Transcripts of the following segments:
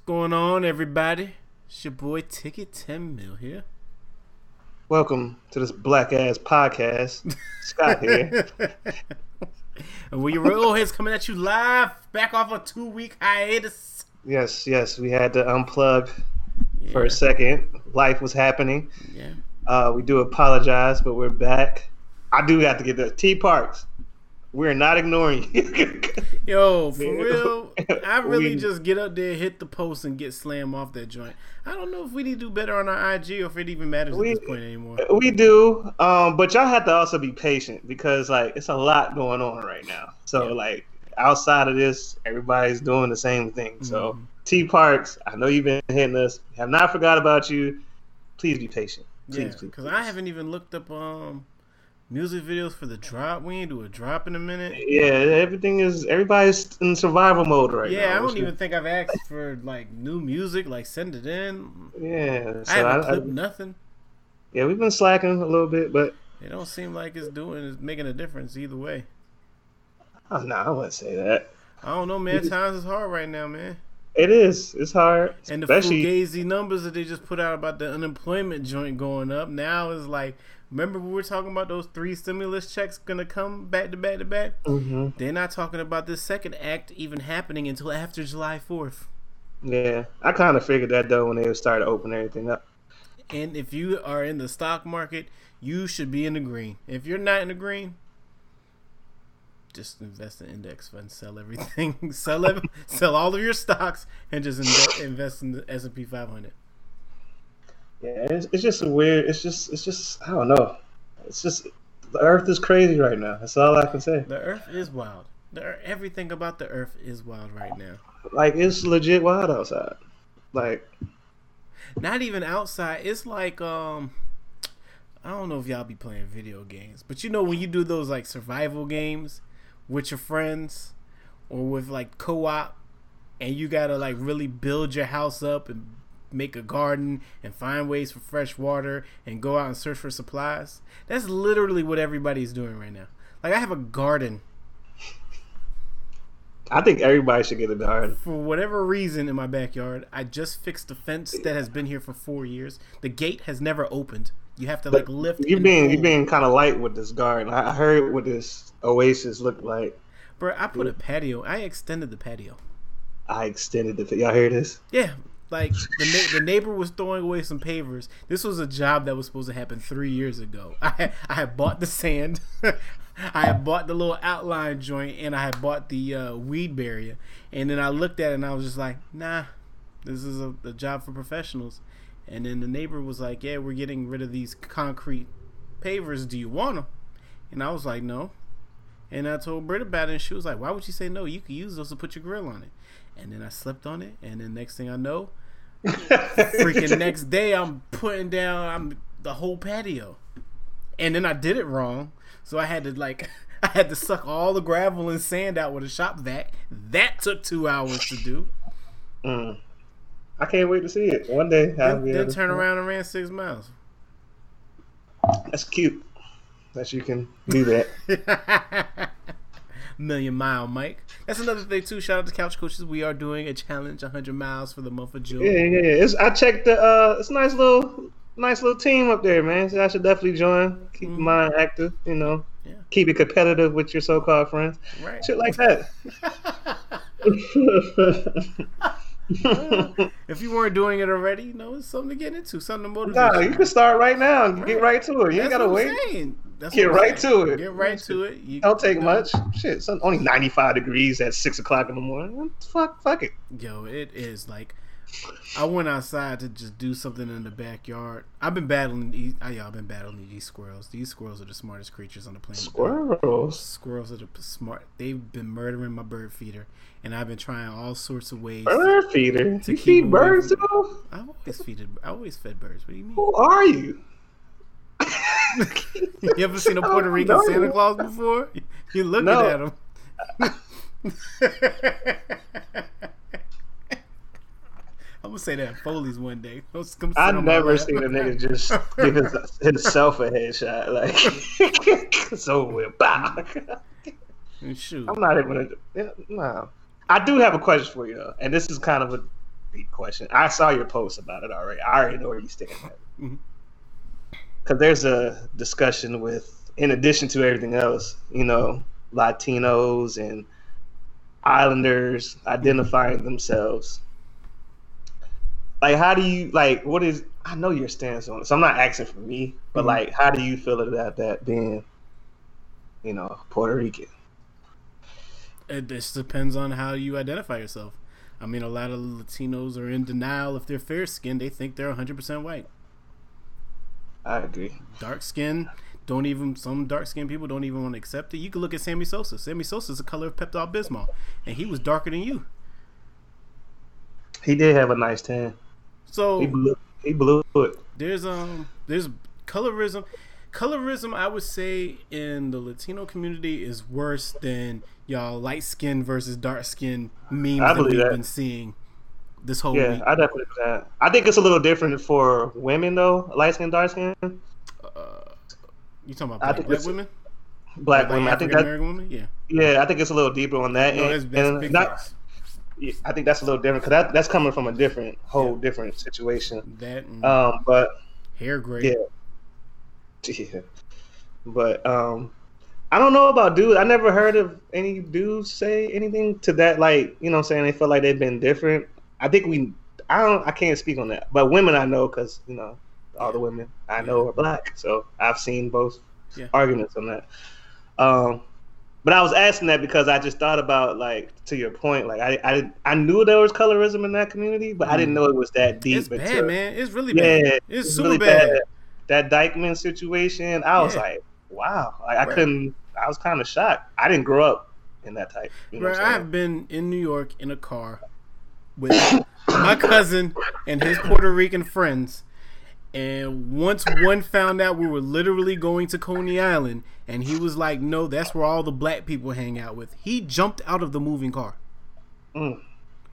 What's going on, everybody? It's your boy Ticket 10 Mil here. Welcome to this black ass podcast. Scott here. and we heads coming at you live, back off a two week hiatus. Yes, yes, we had to unplug yeah. for a second. Life was happening. Yeah. Uh, we do apologize, but we're back. I do have to get the T Parks. We're not ignoring you. Yo, for real, I really we, just get up there, hit the post, and get slammed off that joint. I don't know if we need to do better on our IG or if it even matters we, at this point anymore. We do, um, but y'all have to also be patient because like it's a lot going on right now. So yeah. like outside of this, everybody's doing the same thing. So mm-hmm. T Parks, I know you've been hitting us. Have not forgot about you. Please be patient. Please, yeah, because I haven't even looked up um music videos for the drop. We ain't do a drop in a minute. Yeah, everything is everybody's in survival mode right yeah, now. Yeah, I don't even think I've asked for like new music. Like send it in. Yeah, so I haven't I, clipped I, nothing. Yeah, we've been slacking a little bit, but it don't seem like it's doing it's making a difference either way. Oh no, I wouldn't say that. I don't know, man. Times is hard right now, man. It is. It's hard. And the fugazi numbers that they just put out about the unemployment joint going up now is like Remember we were talking about those three stimulus checks gonna come back to back to back. Mm-hmm. They're not talking about this second act even happening until after July fourth. Yeah, I kind of figured that though when they started opening everything up. And if you are in the stock market, you should be in the green. If you're not in the green, just invest in index funds, sell everything, sell sell all of your stocks, and just invest, invest in the S and P 500. Yeah, it's, it's just a weird. It's just it's just I don't know. It's just the Earth is crazy right now. That's all I can say. The Earth is wild. The, everything about the Earth is wild right now. Like it's legit wild outside. Like not even outside. It's like um I don't know if y'all be playing video games, but you know when you do those like survival games with your friends or with like co-op and you got to like really build your house up and make a garden and find ways for fresh water and go out and search for supplies. That's literally what everybody's doing right now. Like I have a garden. I think everybody should get a garden. For whatever reason in my backyard, I just fixed the fence that has been here for four years. The gate has never opened. You have to like lift. You being you being kind of light with this garden. I heard what this oasis looked like. Bro, I put a patio. I extended the patio. I extended the. Y'all hear this? Yeah, like the na- the neighbor was throwing away some pavers. This was a job that was supposed to happen three years ago. I had, I had bought the sand, I had bought the little outline joint, and I had bought the uh, weed barrier. And then I looked at it and I was just like, Nah, this is a, a job for professionals. And then the neighbor was like, Yeah, we're getting rid of these concrete pavers. Do you want them? And I was like, No. And I told Britt about it, and she was like, "Why would you say no? You could use those to put your grill on it." And then I slept on it, and then next thing I know, freaking next day I'm putting down I'm the whole patio, and then I did it wrong, so I had to like I had to suck all the gravel and sand out with a shop vac. That took two hours to do. Mm. I can't wait to see it one day. Then, then turn around and ran six miles. That's cute that you can do that. Million Mile Mike. That's another thing too. Shout out to Couch Coaches. We are doing a challenge 100 miles for the month of June. Yeah, yeah, yeah. It's, I checked the. Uh, it's a nice little, nice little team up there, man. So I should definitely join. Keep mm-hmm. mind active. You know. Yeah. Keep it competitive with your so-called friends. Right. Shit like that. if you weren't doing it already, you know, it's something to get into, something to motivate. Nah, you can start right now and right. get right to it. You ain't gotta wait. Saying. That's get right to it. Get right to it. You, Don't take much. Shit, it's only ninety five degrees at six o'clock in the morning. Fuck, fuck it. Yo, it is like I went outside to just do something in the backyard. I've been battling these. I, y'all been battling these squirrels. These squirrels are the smartest creatures on the planet. Squirrels. Squirrels are the smart. They've been murdering my bird feeder, and I've been trying all sorts of ways. Bird feeder. To you feed birds though. I always feeded. I always fed birds. What do you mean? Who are you? you ever seen a Puerto Rican. Santa Claus before? You looking no. at him. I'm gonna say that Foley's one day. I never seen a nigga just give his, himself a headshot like so weird. Bah. Shoot. I'm not even. Gonna, yeah, no. I do have a question for you and this is kind of a deep question. I saw your post about it already. I already know where you stand. Mhm. Because there's a discussion with, in addition to everything else, you know, Latinos and Islanders identifying themselves. Like, how do you like? What is? I know your stance on it, so I'm not asking for me, but Mhm. like, how do you feel about that being, you know, Puerto Rican? It just depends on how you identify yourself. I mean, a lot of Latinos are in denial if they're fair skinned. They think they're 100% white. I agree. Dark skin, don't even, some dark skinned people don't even want to accept it. You can look at Sammy Sosa. Sammy Sosa is the color of Pepto Bismol, and he was darker than you. He did have a nice tan. So He blew, he blew it. there's um there's colorism colorism i would say in the latino community is worse than y'all light skin versus dark skin memes that we've that. been seeing this whole Yeah, week I definitely that. I think it's a little different for women though, light skin, dark skin, uh, you talking about black, black women black women. I think that women yeah yeah, I think it's a little deeper on that. no, and, that's, that's and big not- yeah, I think that's a little different because that, that's coming from a different, whole different situation. that Um, but hair gray yeah. yeah, but um, I don't know about dudes. I never heard of any dudes say anything to that. Like you know, what I'm saying they feel like they've been different. I think we. I don't. I can't speak on that. But women, I know because you know all the women I know are black, so I've seen both Yeah. arguments on that. Um, but I was asking that because I just thought about like to your point. Like I I, I knew there was colorism in that community, but I didn't know it was that deep. it's bad into- man it's really Yeah, bad it's, super bad, That Dyckman situation, I was Yeah. like, wow. Like I Right. couldn't. I was kind of shocked. I didn't grow up in that type. You know Bro, what I'm saying? I've been in New York in a car with my cousin and his Puerto Rican friends. And once one found out we were literally going to Coney Island, and he was like, No, that's where all the black people hang out with. He jumped out of the moving car. Mm.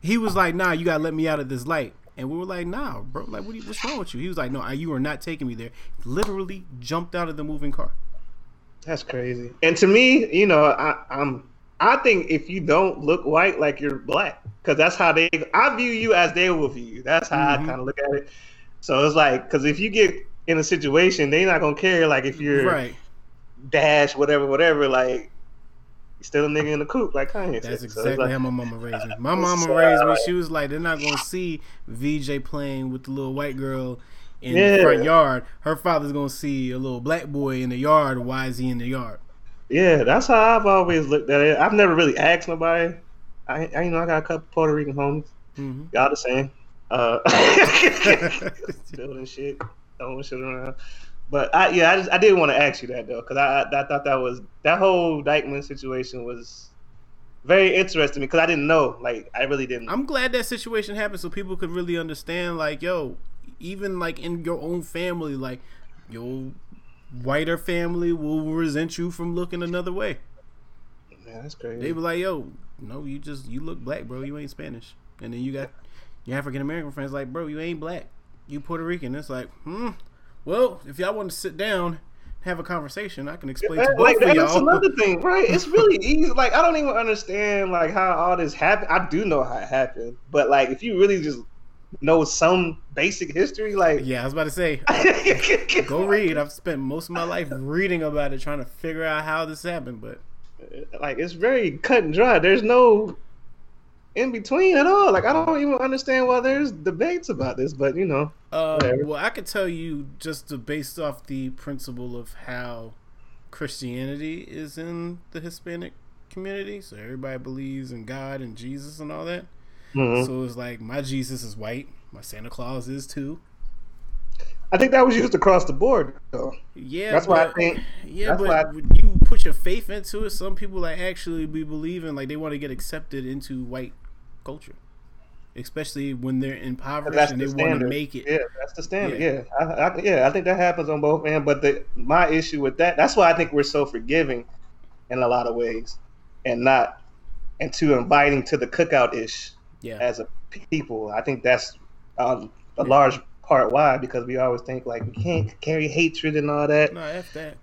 He was like, Nah, you gotta let me out of this light. And we were like, Nah, bro, like, what you, what's wrong with you? He was like, No, I- you are not taking me there. Literally jumped out of the moving car. That's crazy. And to me, you know, I, I'm. I think if you don't look white, like you're black, because that's how they. I view you as they will view you. That's how Mhm. I kind of look at it. So it's like, because if you get in a situation, they're not gonna care. Like if you're Right. dash, whatever, whatever. Like you're still a nigga in the coop, like Kanye. That's said. So exactly like- how my mama raised me. My mama sad. raised me. She was like, they're not gonna see VJ playing with the little white girl in Yeah. the front yard. Her father's gonna see a little black boy in the yard. Why is he in the yard? Yeah, that's how I've always looked at it. I've never really asked nobody. I, I you know, I got a couple Puerto Rican homies. hmm Y'all the same. Uh, building shit, throwing shit around. But I, yeah, I just I did want to ask you that though, because I, I I thought that was that whole Dyckman situation was very interesting because I didn't know. Like I really didn't. I'm glad that situation happened so people could really understand. Like, yo, even like in your own family, like your whiter family will resent you from looking another way. Man, that's crazy. They be like, yo, no, you just you look black, bro. You ain't Spanish. And then you got your African American friends like, bro, you ain't black. You Puerto Rican. It's like, hmm. Well, if y'all want to sit down, have a conversation, I can explain both like that- that's another thing, right? It's really easy. Like I don't even understand like how all this happened. I do know how it happened, but like if you really just know some basic history, like yeah, I was about to say, go read. I've spent most of my life reading about it, trying to figure out how this happened. But Like it's very cut and dry. There's no in between at all. Like I don't even understand why there's debates about this, but you know, uh, well, I could tell you just to, based off the principle of how Christianity is in the Hispanic community. So everybody believes in God and Jesus and all that. Mhm. So it's like my Jesus is white, my Santa Claus is too. I think that was used across the board though. Yeah, That's why I think- Yeah, but I- when you put your faith into it, some people like actually be believing like they want to get accepted into white culture, especially when they're impoverished That's and they the want to make it. Yeah, that's the standard. Yeah, I, I, yeah, I think that happens on both ends. But the my issue with that, that's why I think we're so forgiving in a lot of ways, and not and too inviting to the cookout ish Yeah, as a people. I think that's um, a Yeah. large part why because we always think like we can't carry hatred and all that. no, f that.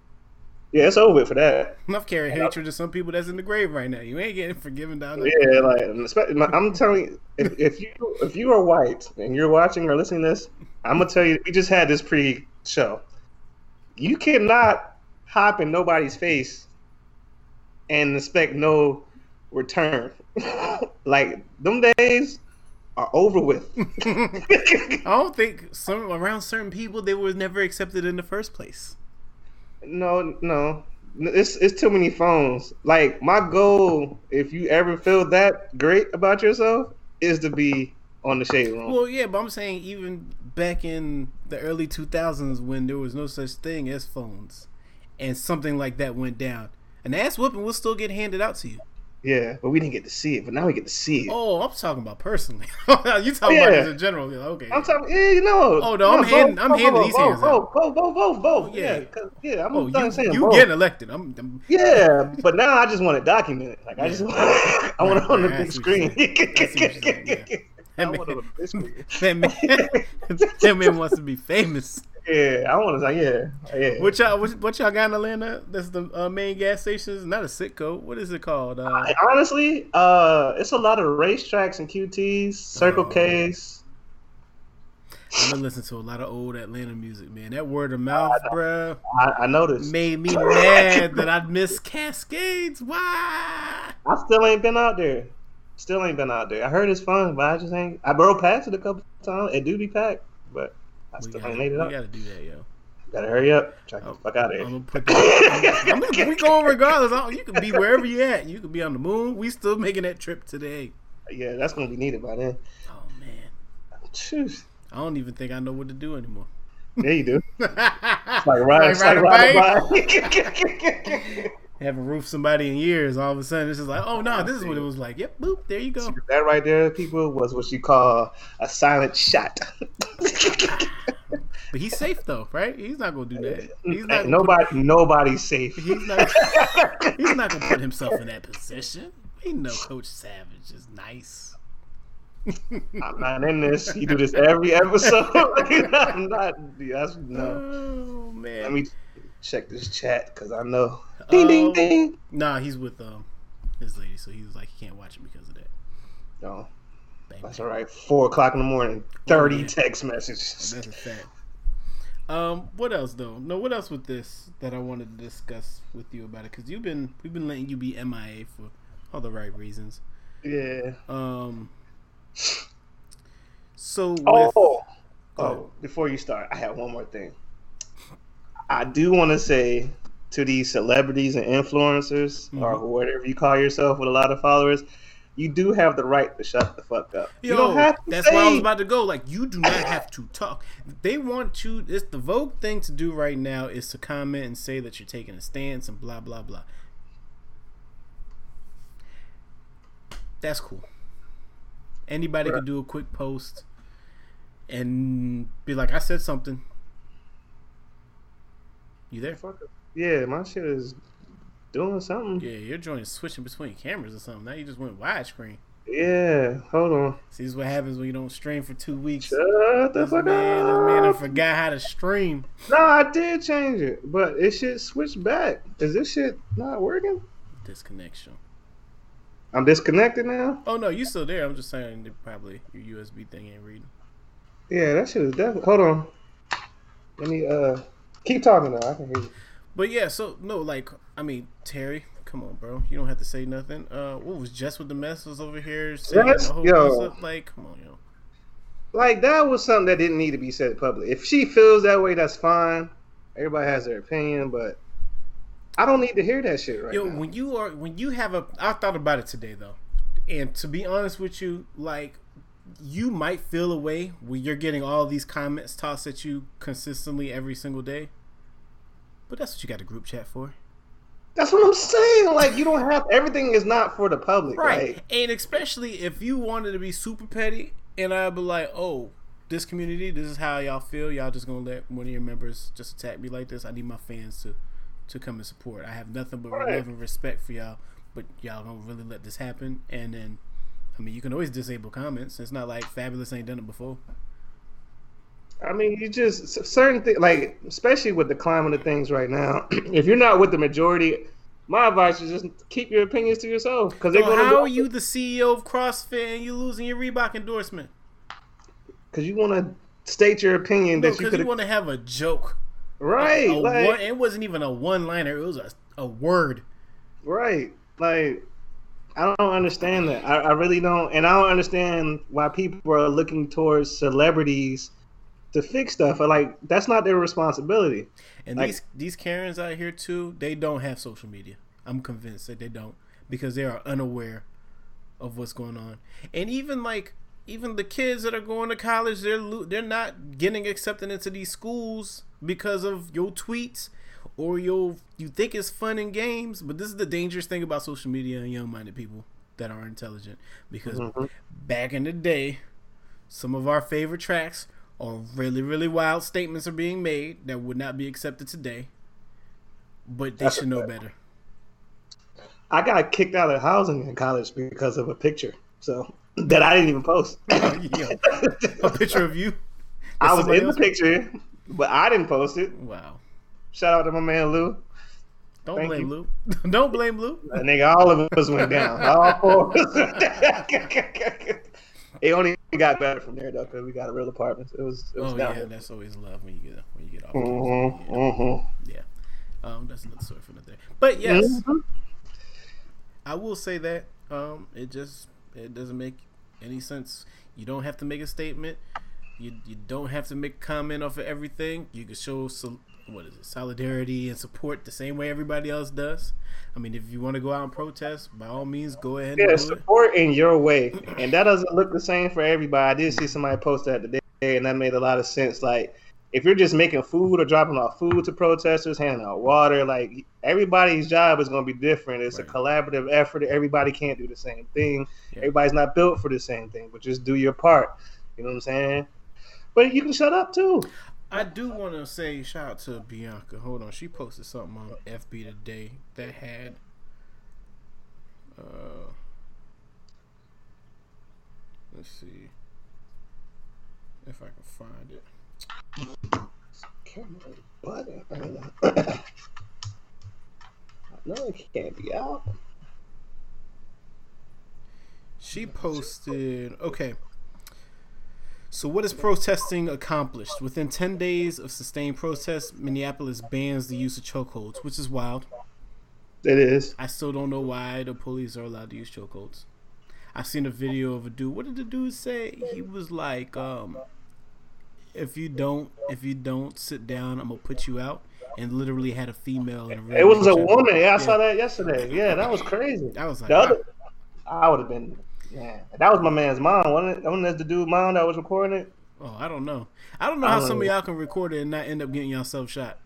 Yeah, it's over with for that. Enough carry hatred to some people that's in the grave right now. You ain't getting forgiven down there. Yeah, like I'm telling you, if, if you if you are white and you're watching or listening to this, I'm gonna tell you, we just had this pre-show. You cannot hop in nobody's face and expect no return. like them days are over with. I don't think some around certain people they were never accepted in the first place. No, no. It's it's too many phones. Like my goal, if you ever feel that great about yourself, is to be on the shade room. Well, yeah, but I'm saying even back in the early 2000s when there was no such thing as phones, and something like that went down, an ass whooping will still get handed out to you. Yeah, but we didn't get to see it. But now we get to see it. Oh, I'm talking about personally. you talking yeah. about in general? Okay. I'm talking. Yeah, you know. Oh no, I'm no, handing. I'm handing these hands out. Both, both, both, both. Yeah, yeah. yeah I'm oh, you, saying you getting elected. I'm, I'm, Yeah, but now I just want it documented. Like I just, want, I want it on the big screen. That man, that man wants to be famous. Yeah, I want to say yeah, yeah. What y'all what, what y'all got in Atlanta? That's the uh, main gas stations. Not a Citgo. What is it called? Uh, I, honestly, uh, it's a lot of RaceTracs and QTs, Circle oh. K's. I've been listening to a lot of old Atlanta music, man. That word of mouth, I, bruh. I, I noticed. Made me mad that I missed Cascades. Why? I still ain't been out there. Still ain't been out there. I heard it's fun, but I just ain't. I rode past it a couple times. It do be I still gotta, ain't made it up. We gotta do that, yo. Gotta hurry up. Try oh, to fuck out of here. I'm gonna put that, I'm gonna, we going regardless. You can be wherever you at. You can be on the moon. We still making that trip today. Yeah, that's gonna be needed by then. Oh man. Jeez. I don't even think I know what to do anymore. Yeah, you do. it's like ride, like, like ride a bike. Haven't roofed somebody in years. All of a sudden, it's just like, oh no, this is what it was like. Yep, boop, there you go. That right there, people, was what you call a silent shot. But he's safe though, right? He's not gonna do that. He's not nobody. Put, nobody's safe. He's not. he's not gonna put himself in that position. We know Coach Savage is nice. I'm not in this. You do this every episode. I'm not. That's no. Oh man. Let me check this chat because I know. Ding um, ding ding. Nah, he's with um his lady, so he was like he can't watch it because of that. No. That's all right. Four o'clock in the morning, Thirty yeah. text messages. That's a fact. Um, what else though? No, what else with this that I wanted to discuss with you about it? Because you've been we've been letting you be MIA for all the right reasons. Yeah. Um. So. With, oh. Oh, before you start, I have one more thing. I do want to say to these celebrities and influencers mm-hmm. or whatever you call yourself with a lot of followers, you do have the right to shut the fuck up. Yo, you don't have that's say... why I was about to go. Like, you do not have to talk. They want you. It's the Vogue thing to do right now is to comment and say that you're taking a stance and blah blah blah. That's cool. Anybody right. could do a quick post and be like, "I said something." You there? Yeah, my shit is doing something. Yeah, your joint is switching between cameras or something. Now you just went widescreen. Yeah, hold on. See, this is what happens when you don't stream for two weeks. Shut the fuck man, up. This man I forgot how to stream. No, I did change it, but it should switch back. Is this shit not working? Disconnection. I'm disconnected now. Oh no, you still there? I'm just saying probably your USB thing ain't reading. Yeah, that shit is definitely. Hold on. Let me uh keep talking though. I can hear you. But yeah, so no, like I mean, Terry, come on, bro. You don't have to say nothing. Uh, what was just with the mess was over here saying yes, the whole yo. like, come on, yo. Like that was something that didn't need to be said publicly. If she feels that way, that's fine. Everybody has their opinion, but I don't need to hear that shit right yo, now. when you are when you have a, I thought about it today though, and to be honest with you, like you might feel a way when you're getting all these comments tossed at you consistently every single day. But that's what you got a group chat for. That's what I'm saying. Like you don't have everything is not for the public, right? right? And especially if you wanted to be super petty, and I'd be like, oh, this community, this is how y'all feel. Y'all just gonna let one of your members just attack me like this. I need my fans to to come and support. I have nothing but right. love and respect for y'all, but y'all don't really let this happen. And then, I mean, you can always disable comments. It's not like Fabolous ain't done it before. I mean, you just certain things, like especially with the climate of things right now. if you're not with the majority, my advice is just keep your opinions to yourself. Because so how go- are you the CEO of CrossFit and you losing your Reebok endorsement? Because you want to state your opinion no, that you could. You want to have a joke, right? A, a like, one, it wasn't even a one-liner; it was a, a word, right? Like I don't understand that. I, I, really don't, and I don't understand why people are looking towards celebrities to fix stuff. Like that's not their responsibility. And like, these these Karens out here too, they don't have social media. I'm convinced that they don't because they are unaware of what's going on. And even like even the kids that are going to college, they're they're not getting accepted into these schools because of your tweets or you'll you think it's fun and games, but this is the dangerous thing about social media and young-minded people that are intelligent. Because mm-hmm. back in the day, some of our favorite tracks or really really wild statements are being made that would not be accepted today, but they That's should know better. I got kicked out of housing in college because of a picture, so that I didn't even post. a picture of you. I was in the picture, but I didn't post it. Wow. Shout out to my man Lou. Don't Thank blame you. Lou. Don't blame Lou. That nigga, all of us went down. All four. It only got better from there though, because we got a real apartment. It was. It was oh down yeah, that's always love when you get when you get off. Mm-hmm, yeah. Mm-hmm. yeah. Um, that's another story for another day. But yes, mm-hmm. I will say that um, it just it doesn't make any sense. You don't have to make a statement. You you don't have to make comment off of everything. You can show some what is it solidarity and support the same way everybody else does. I mean, if you want to go out and protest, by all means, go ahead. Yeah, support it. in your way, and that doesn't look the same for everybody. I did see somebody post that today, and that made a lot of sense. Like, if you're just making food or dropping off food to protesters, handing out water, like everybody's job is going to be different. It's right. a collaborative effort. Everybody can't do the same thing. Yeah. Everybody's not built for the same thing, but just do your part. You know what I'm saying? But you can shut up too. I do want to say shout out to Bianca. Hold on, she posted something on FB today that had. Uh, let's see if I can find it. Button. no, it can't be out. She posted. Okay. So, what has protesting accomplished? Within 10 days of sustained protests, Minneapolis bans the use of chokeholds, which is wild. It is. I still don't know why the police are allowed to use chokeholds. I've seen a video of a dude. What did the dude say? He was like, um, "If you don't, if you don't sit down, I'm gonna put you out." And literally had a female. In a it was a woman. Yeah, I saw that yesterday. Yeah, that was crazy. That was like, the other, I would have been yeah, that was my man's mom. Wasn't it? Wasn't that the dude mom that was recording it? Oh, I don't know. I don't know I how don't some know. of y'all can record it and not end up getting yourself shot.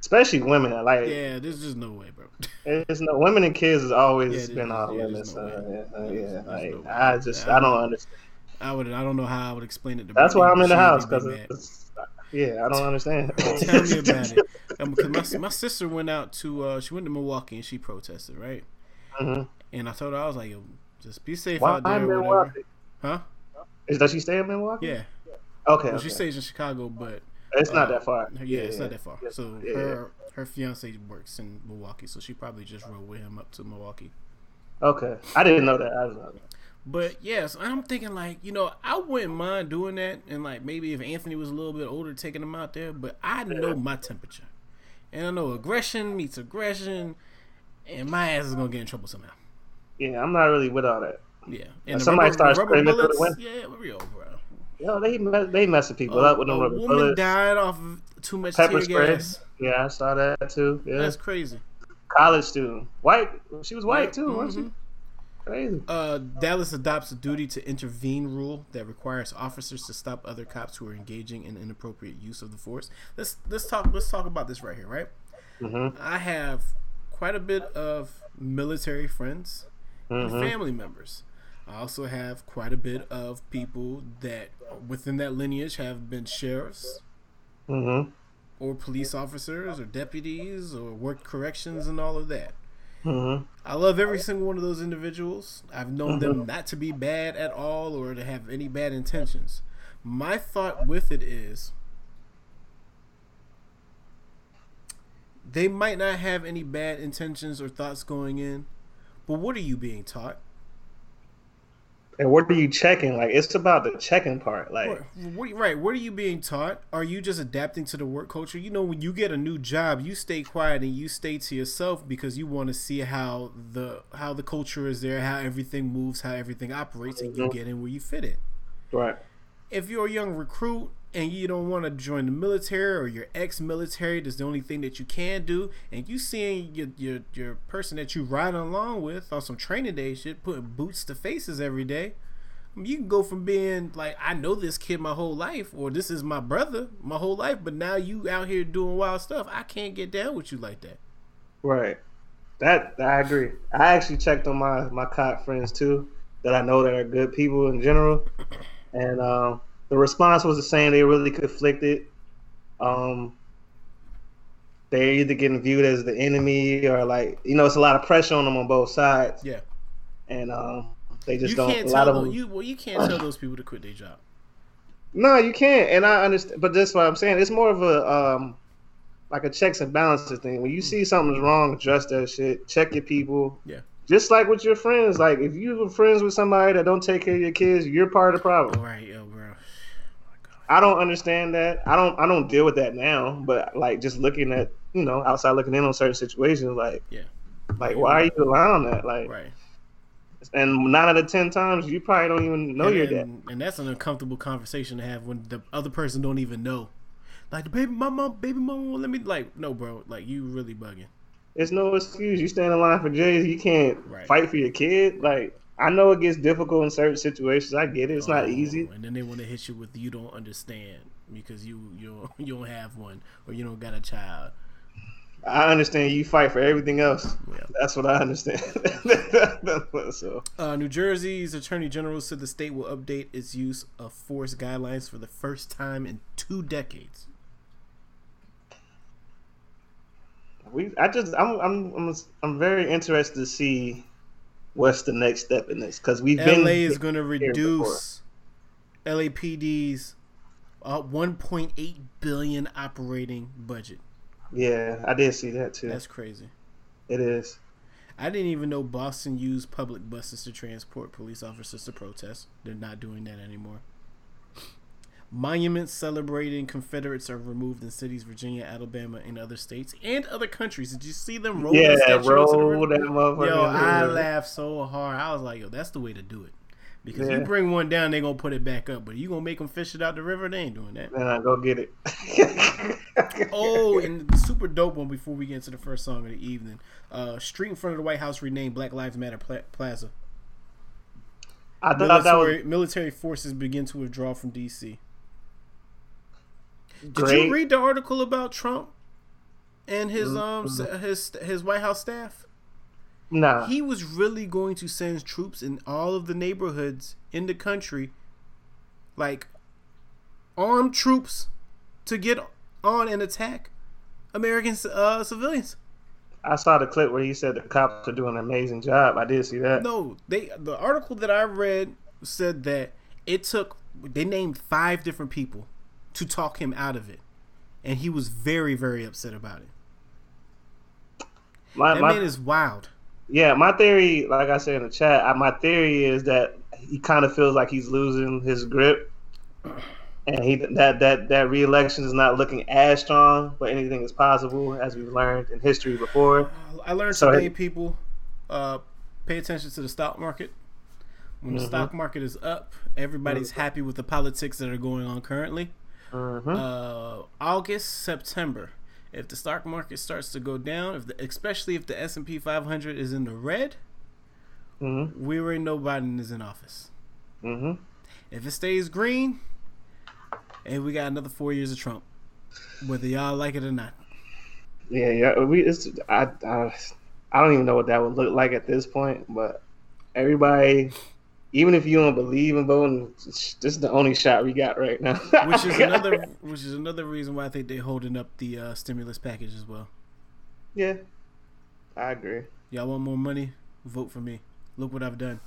Especially women. Like yeah, there's just no way, bro. It's no women and kids has always yeah, been off yeah, limits. No uh, yeah, yeah. Like, no I just I, I don't understand. I would I don't know how I would explain it. to That's why I'm in the house because yeah, I don't understand. Tell me about it. Because my my sister went out to uh, she went to Milwaukee and she protested right. Mm-hmm. And I told her I was like, just be safe Why out there. Milwaukee? Huh? Is does she stay in Milwaukee? Yeah. Okay. Well, okay. she stays in Chicago, but it's uh, not that far. Yeah, yeah it's yeah. not that far. So yeah. her her fiance works in Milwaukee, so she probably just rode with him up to Milwaukee. Okay, I didn't know that. I was not. But yes, I'm thinking like you know I wouldn't mind doing that, and like maybe if Anthony was a little bit older, taking him out there. But I know my temperature, and I know aggression meets aggression, and my ass is gonna get in trouble somehow. Yeah, I'm not really with all that. Yeah, and somebody rubber, starts screaming bullets, the wind. Yeah, we're real, bro. Yo, they they messing people uh, up with them rubber woman bullets. died off of too much pepper spray. gas. Yeah, I saw that too. Yeah, that's crazy. College student, white. She was white too, mm-hmm. wasn't she? Crazy. Uh, Dallas adopts a duty to intervene rule that requires officers to stop other cops who are engaging in inappropriate use of the force. Let's let's talk let's talk about this right here, right? Mm-hmm. I have quite a bit of military friends mm-hmm. family members. I also have quite a bit of people that within that lineage have been sheriffs mm-hmm. or police officers or deputies or worked corrections and all of that. Mm-hmm. I love every single one of those individuals. I've known them mm-hmm. not to be bad at all or to have any bad intentions. My thought with it is they might not have any bad intentions or thoughts going in, but what are you being taught? And what are you checking? Like it's about the checking part. Like what, what, right, what are you being taught? Are you just adapting to the work culture? You know, when you get a new job, you stay quiet and you stay to yourself because you want to see how the how the culture is there, how everything moves, how everything operates, and you mm-hmm. get in where you fit in. Right. If you're a young recruit and you don't want to join the military or you're ex-military, that's the only thing that you can do, and you seeing your your your person that you ride along with on some training day shit, putting boots to faces every day. You can go from being like, I know this kid my whole life, or this is my brother my whole life, but now you out here doing wild stuff. I can't get down with you like that. Right. That I agree. I actually checked on my my cop friends too, that I know that are good people in general, and um, the response was the same. They really conflicted. Um, they're either getting viewed as the enemy or like you know it's a lot of pressure on them on both sides. Yeah, and um, they just you don't. Can't a lot of them. You well, you can't tell those people to quit their job. No, you can't, and I understand. But that's what I'm saying. It's more of a um, like a checks and balances thing. When you see something's wrong, address that shit. Check your people. Yeah. Just like with your friends, like if you were friends with somebody that don't take care of your kids, you're part of the problem. Right, yo, bro. I don't understand that. I don't. I don't deal with that now. But like, just looking at you know outside looking in on certain situations, like yeah, like why are you allowing that? Like, right. And nine out of ten times, you probably don't even know and, your dad. And that's an uncomfortable conversation to have when the other person don't even know. Like the baby, my mom, baby mama won't let me. Like, no, bro. Like you really bugging. It's no excuse. You stand in line for J's. You can't right. fight for your kid. Like I know it gets difficult in certain situations. I get it. It's oh, not easy. And then they want to hit you with you don't understand because you you you don't have one or you don't got a child. I understand you fight for everything else. Yeah. That's what I understand. so. uh, New Jersey's Attorney General said the state will update its use of force guidelines for the first time in two decades. We, I just, I'm, I'm, I'm, I'm very interested to see what's the next step in this because we've LA been. LA is going to reduce LAPD's uh, 1.8 billion operating budget. Yeah, I did see that too. That's crazy. It is. I didn't even know Boston used public buses to transport police officers to protest. They're not doing that anymore. Monuments celebrating Confederates are removed in cities, Virginia, Alabama, and other states and other countries. Did you see them roll? Yeah, roll that motherfucker. Yo, I laughed so hard. I was like, yo, that's the way to do it. Because yeah. you bring one down, they're gonna put it back up. But you gonna make them fish it out the river? They ain't doing that. Go get it. oh, and the super dope one before we get into the first song of the evening. Uh, street in front of the White House renamed Black Lives Matter Plaza. I thought military, that was military forces begin to withdraw from DC. Did Great. you read the article about Trump and his um mm-hmm. his his White House staff? Nah. He was really going to send troops in all of the neighborhoods in the country, like armed troops, to get on and attack American uh, civilians. I saw the clip where he said the cops are doing an amazing job. I did see that. No, they the article that I read said that it took they named five different people to talk him out of it, and he was very very upset about it. My, that my, man is wild. Yeah, my theory, like I said in the chat, my theory is that he kind of feels like he's losing his grip, and he that that that reelection is not looking as strong, but anything is possible, as we've learned in history before. I learned so today, people, uh, pay attention to the stock market. When the mm-hmm. stock market is up, everybody's mm-hmm. happy with the politics that are going on currently. Mm-hmm. Uh, August, September if the stock market starts to go down, if the, especially if the S and P 500 is in the red, mm-hmm. we already know Biden is in office. Mm-hmm. If it stays green, and we got another four years of Trump, whether y'all like it or not. Yeah, yeah. We it's I, I I don't even know what that would look like at this point, but everybody even if you don't believe in voting, this is the only shot we got right now. which is another, which is another reason why I think they're holding up the uh, stimulus package as well. Yeah, I agree. Y'all want more money? Vote for me. Look what I've done.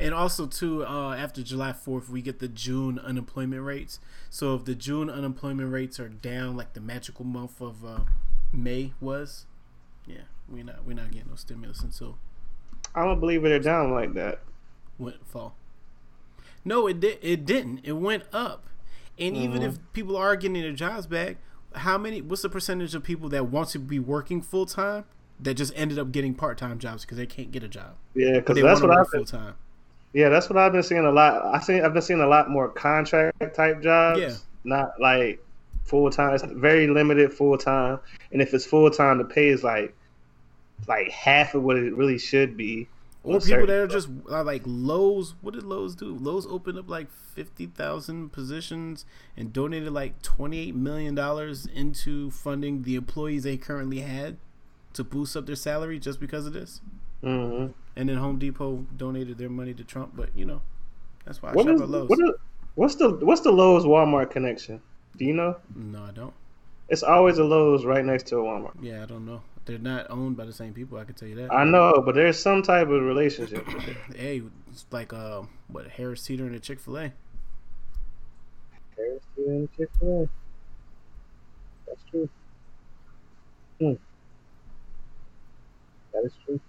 And also too, uh, after July fourth, we get the June unemployment rates. So if the June unemployment rates are down, like the magical month of uh, May was, yeah, we're not we're not getting no stimulus until. I don't believe they're down like that. Went fall. No, it did. It didn't. It went up. And mm-hmm. even if people are getting their jobs back, how many? What's the percentage of people that want to be working full time that just ended up getting part time jobs because they can't get a job? Yeah, because that's what I've been. Full-time. Yeah, that's what I've been seeing a lot. I think I've been seeing a lot more contract type jobs. Yeah. Not like full time. It's very limited full time, and if it's full time, the pay is like like half of what it really should be. Or people that are just uh, like Lowe's. What did Lowe's do? Lowe's opened up like fifty thousand positions and donated like twenty eight million dollars into funding the employees they currently had to boost up their salary just because of this. Mm-hmm. And then Home Depot donated their money to Trump, but you know that's why I what shop is, at Lowe's. What is, what's the what's the Lowe's Walmart connection? Do you know? No, I don't. It's always a Lowe's right next to a Walmart. Yeah, I don't know. They're not owned by the same people. I can tell you that. I know, but there's some type of relationship. hey, it's like uh, what Harris Teeter and a Chick Fil A. Harris Teeter and Chick Fil A. That's true. Hmm. That is true.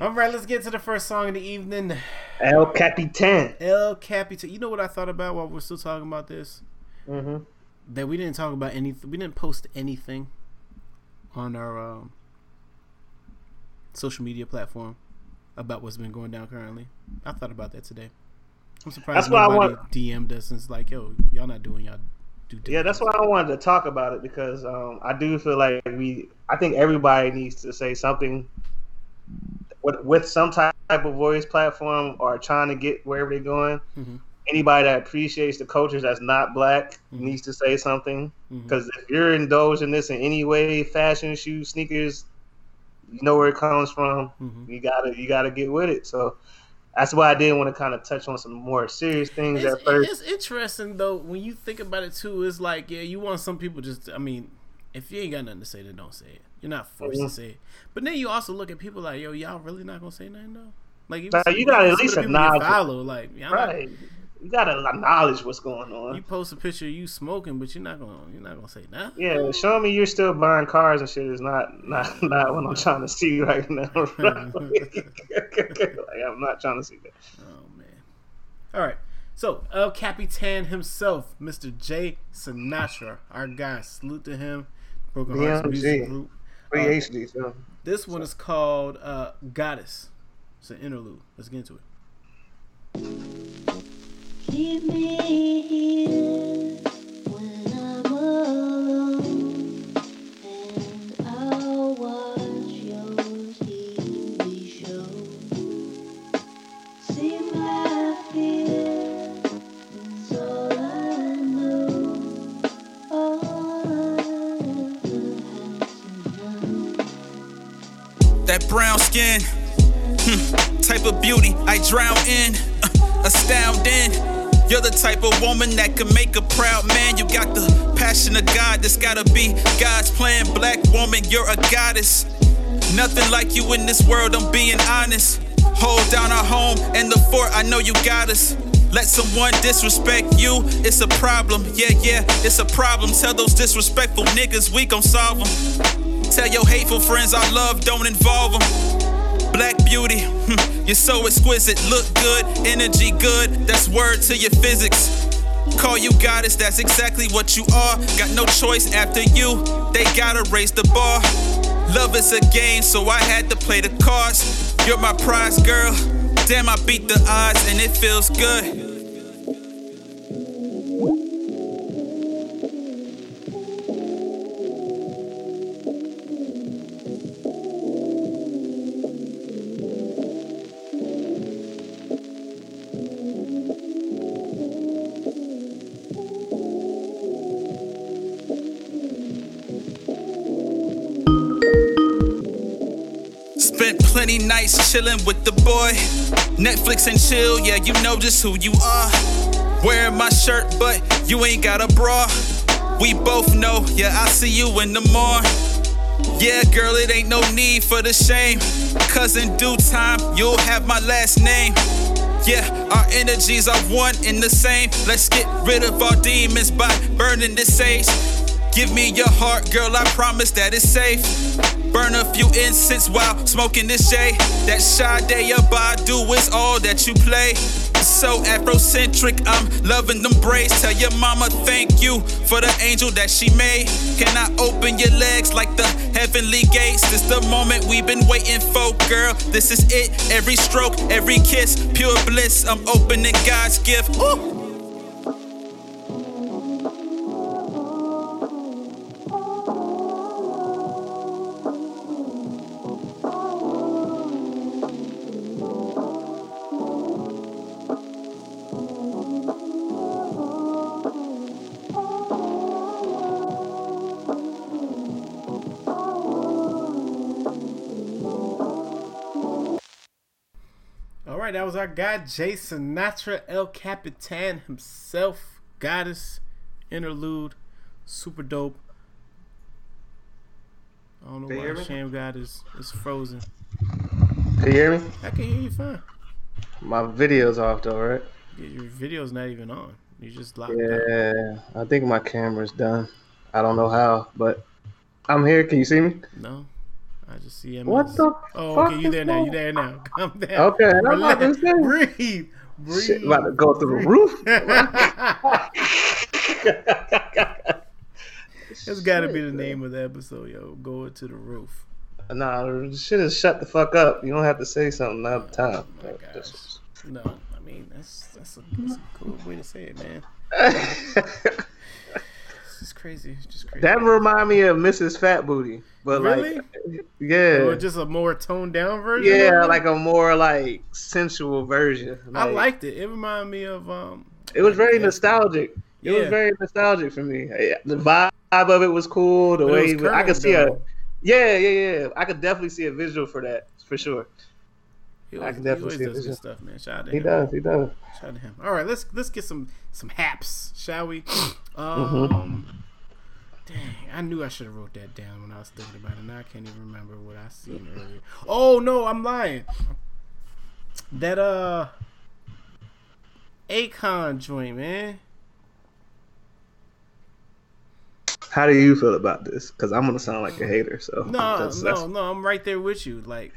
All right, let's get to the first song of the evening. El Capitan. El Capitan. You know what I thought about while we're still talking about this? Mm-hmm. That we didn't talk about anything. We didn't post anything on our um, social media platform about what's been going down currently. I thought about that today. I'm surprised that's nobody why I want... DM'd us and it's like, yo, y'all not doing y'all do. Yeah, that's why I wanted to talk about it because um, I do feel like we. I think everybody needs to say something with with some type of voice platform or trying to get wherever they're going. Mm-hmm anybody that appreciates the cultures that's not black mm-hmm. needs to say something because mm-hmm. if you're indulging this in any way, fashion, shoes, sneakers, you know where it comes from. Mm-hmm. You gotta you gotta get with it. So that's why I didn't want to kind of touch on some more serious things it's, at first. It's interesting though when you think about it too. It's like yeah, you want some people just. I mean, if you ain't got nothing to say, then don't say it. You're not forced to mm-hmm. say it. But then you also look at people like yo, y'all really not gonna say nothing though. Like you, got at least acknowledge. Follow like right. Not, you gotta acknowledge what's going on. You post a picture of you smoking, but you're not gonna you're not gonna say nothing. Yeah, show me you're still buying cars and shit is not not not what I'm trying to see right now. like, I'm not trying to see that. Oh man. All right. So El Capitan himself, Mr. Jay Sinatra, our guy. Salute to him. Broken Hearts Music Group. Uh, this one is called uh, Goddess. It's an interlude. Let's get into it. That brown skin, hmm, type of beauty I drown in, uh, astounding. You're the type of woman that can make a proud man. You got the passion of God, that's gotta be God's plan. Black woman, you're a goddess. Nothing like you in this world, I'm being honest. Hold down our home and the fort, I know you got us. Let someone disrespect you, it's a problem. Yeah, yeah, it's a problem. Tell those disrespectful niggas we gon' solve them. Tell your hateful friends our love don't involve them. Black beauty, hmm, you're so exquisite. Look good, energy good. That's word to your physics. Call you goddess, that's exactly what you are. Got no choice after you, they gotta raise the bar. Love is a game, so I had to play the cards. You're my prize girl. Damn, I beat the odds and it feels good. Plenty nights chillin' with the boy. Netflix and chill, yeah, you know just who you are. Wearing my shirt, but you ain't got a bra. We both know, yeah, I see you in the morning. Yeah, girl, it ain't no need for the shame. Cause in due time, you'll have my last name. Yeah, our energies are one and the same. Let's get rid of our demons by burning this sage. Give me your heart, girl, I promise that it's safe. Burn a few incense while smoking this J. That Sade Badu is all that you play. So Afrocentric, I'm loving them braids. Tell your mama thank you for the angel that she made. Can I open your legs like the heavenly gates? This the moment we've been waiting for, girl. This is it. Every stroke, every kiss, pure bliss. I'm opening God's gift. Ooh. Right, that was our guy Jay Sinatra, El Capitan himself, Goddess, Interlude, super dope. I don't know Can why me? Sham God is, is frozen. Can you hear me? I can hear you fine. My video's off though, right? Your video's not even on. You just locked. Yeah, I think my camera's done. I don't know how, but I'm here. Can you see me? No, I just see him. What as- the Oh, fuck okay, you there now? You there now? Come down. Okay, I'm about to Relax. say. Breathe. Breathe. Shit, about to go through the roof. That's got to be the name of the episode, yo. Going to the roof. Nah, shit is shut the fuck up. You don't have to say something all the oh time. Oh my gosh. No, I mean that's that's a, that's a cool way to say it, man. It's just crazy. It's just crazy. that remind me of Mrs. Fat Booty, but Really? like, yeah, or just a more toned down version. yeah, like a more like sensual version. I liked it. It reminded me of um. It was very nostalgic. It Yeah. was very nostalgic for me. The vibe of it was cool. The But way he I could see though. a yeah, yeah, yeah. I could definitely see a visual for that for sure. He I always, can he definitely always see does good stuff, man. Shout out to He him. does. He does. Shout out to him. All right, let's let's get some some haps, shall we? Mm-hmm. Dang, I knew I should have wrote that down when I was thinking about it. Now I can't even remember what I seen earlier. Oh no, I'm lying. That uh, Akon joint, man. How do you feel about this? Because I'm gonna sound like a hater. So No, that's- that's- no, no. I'm right there with you. Like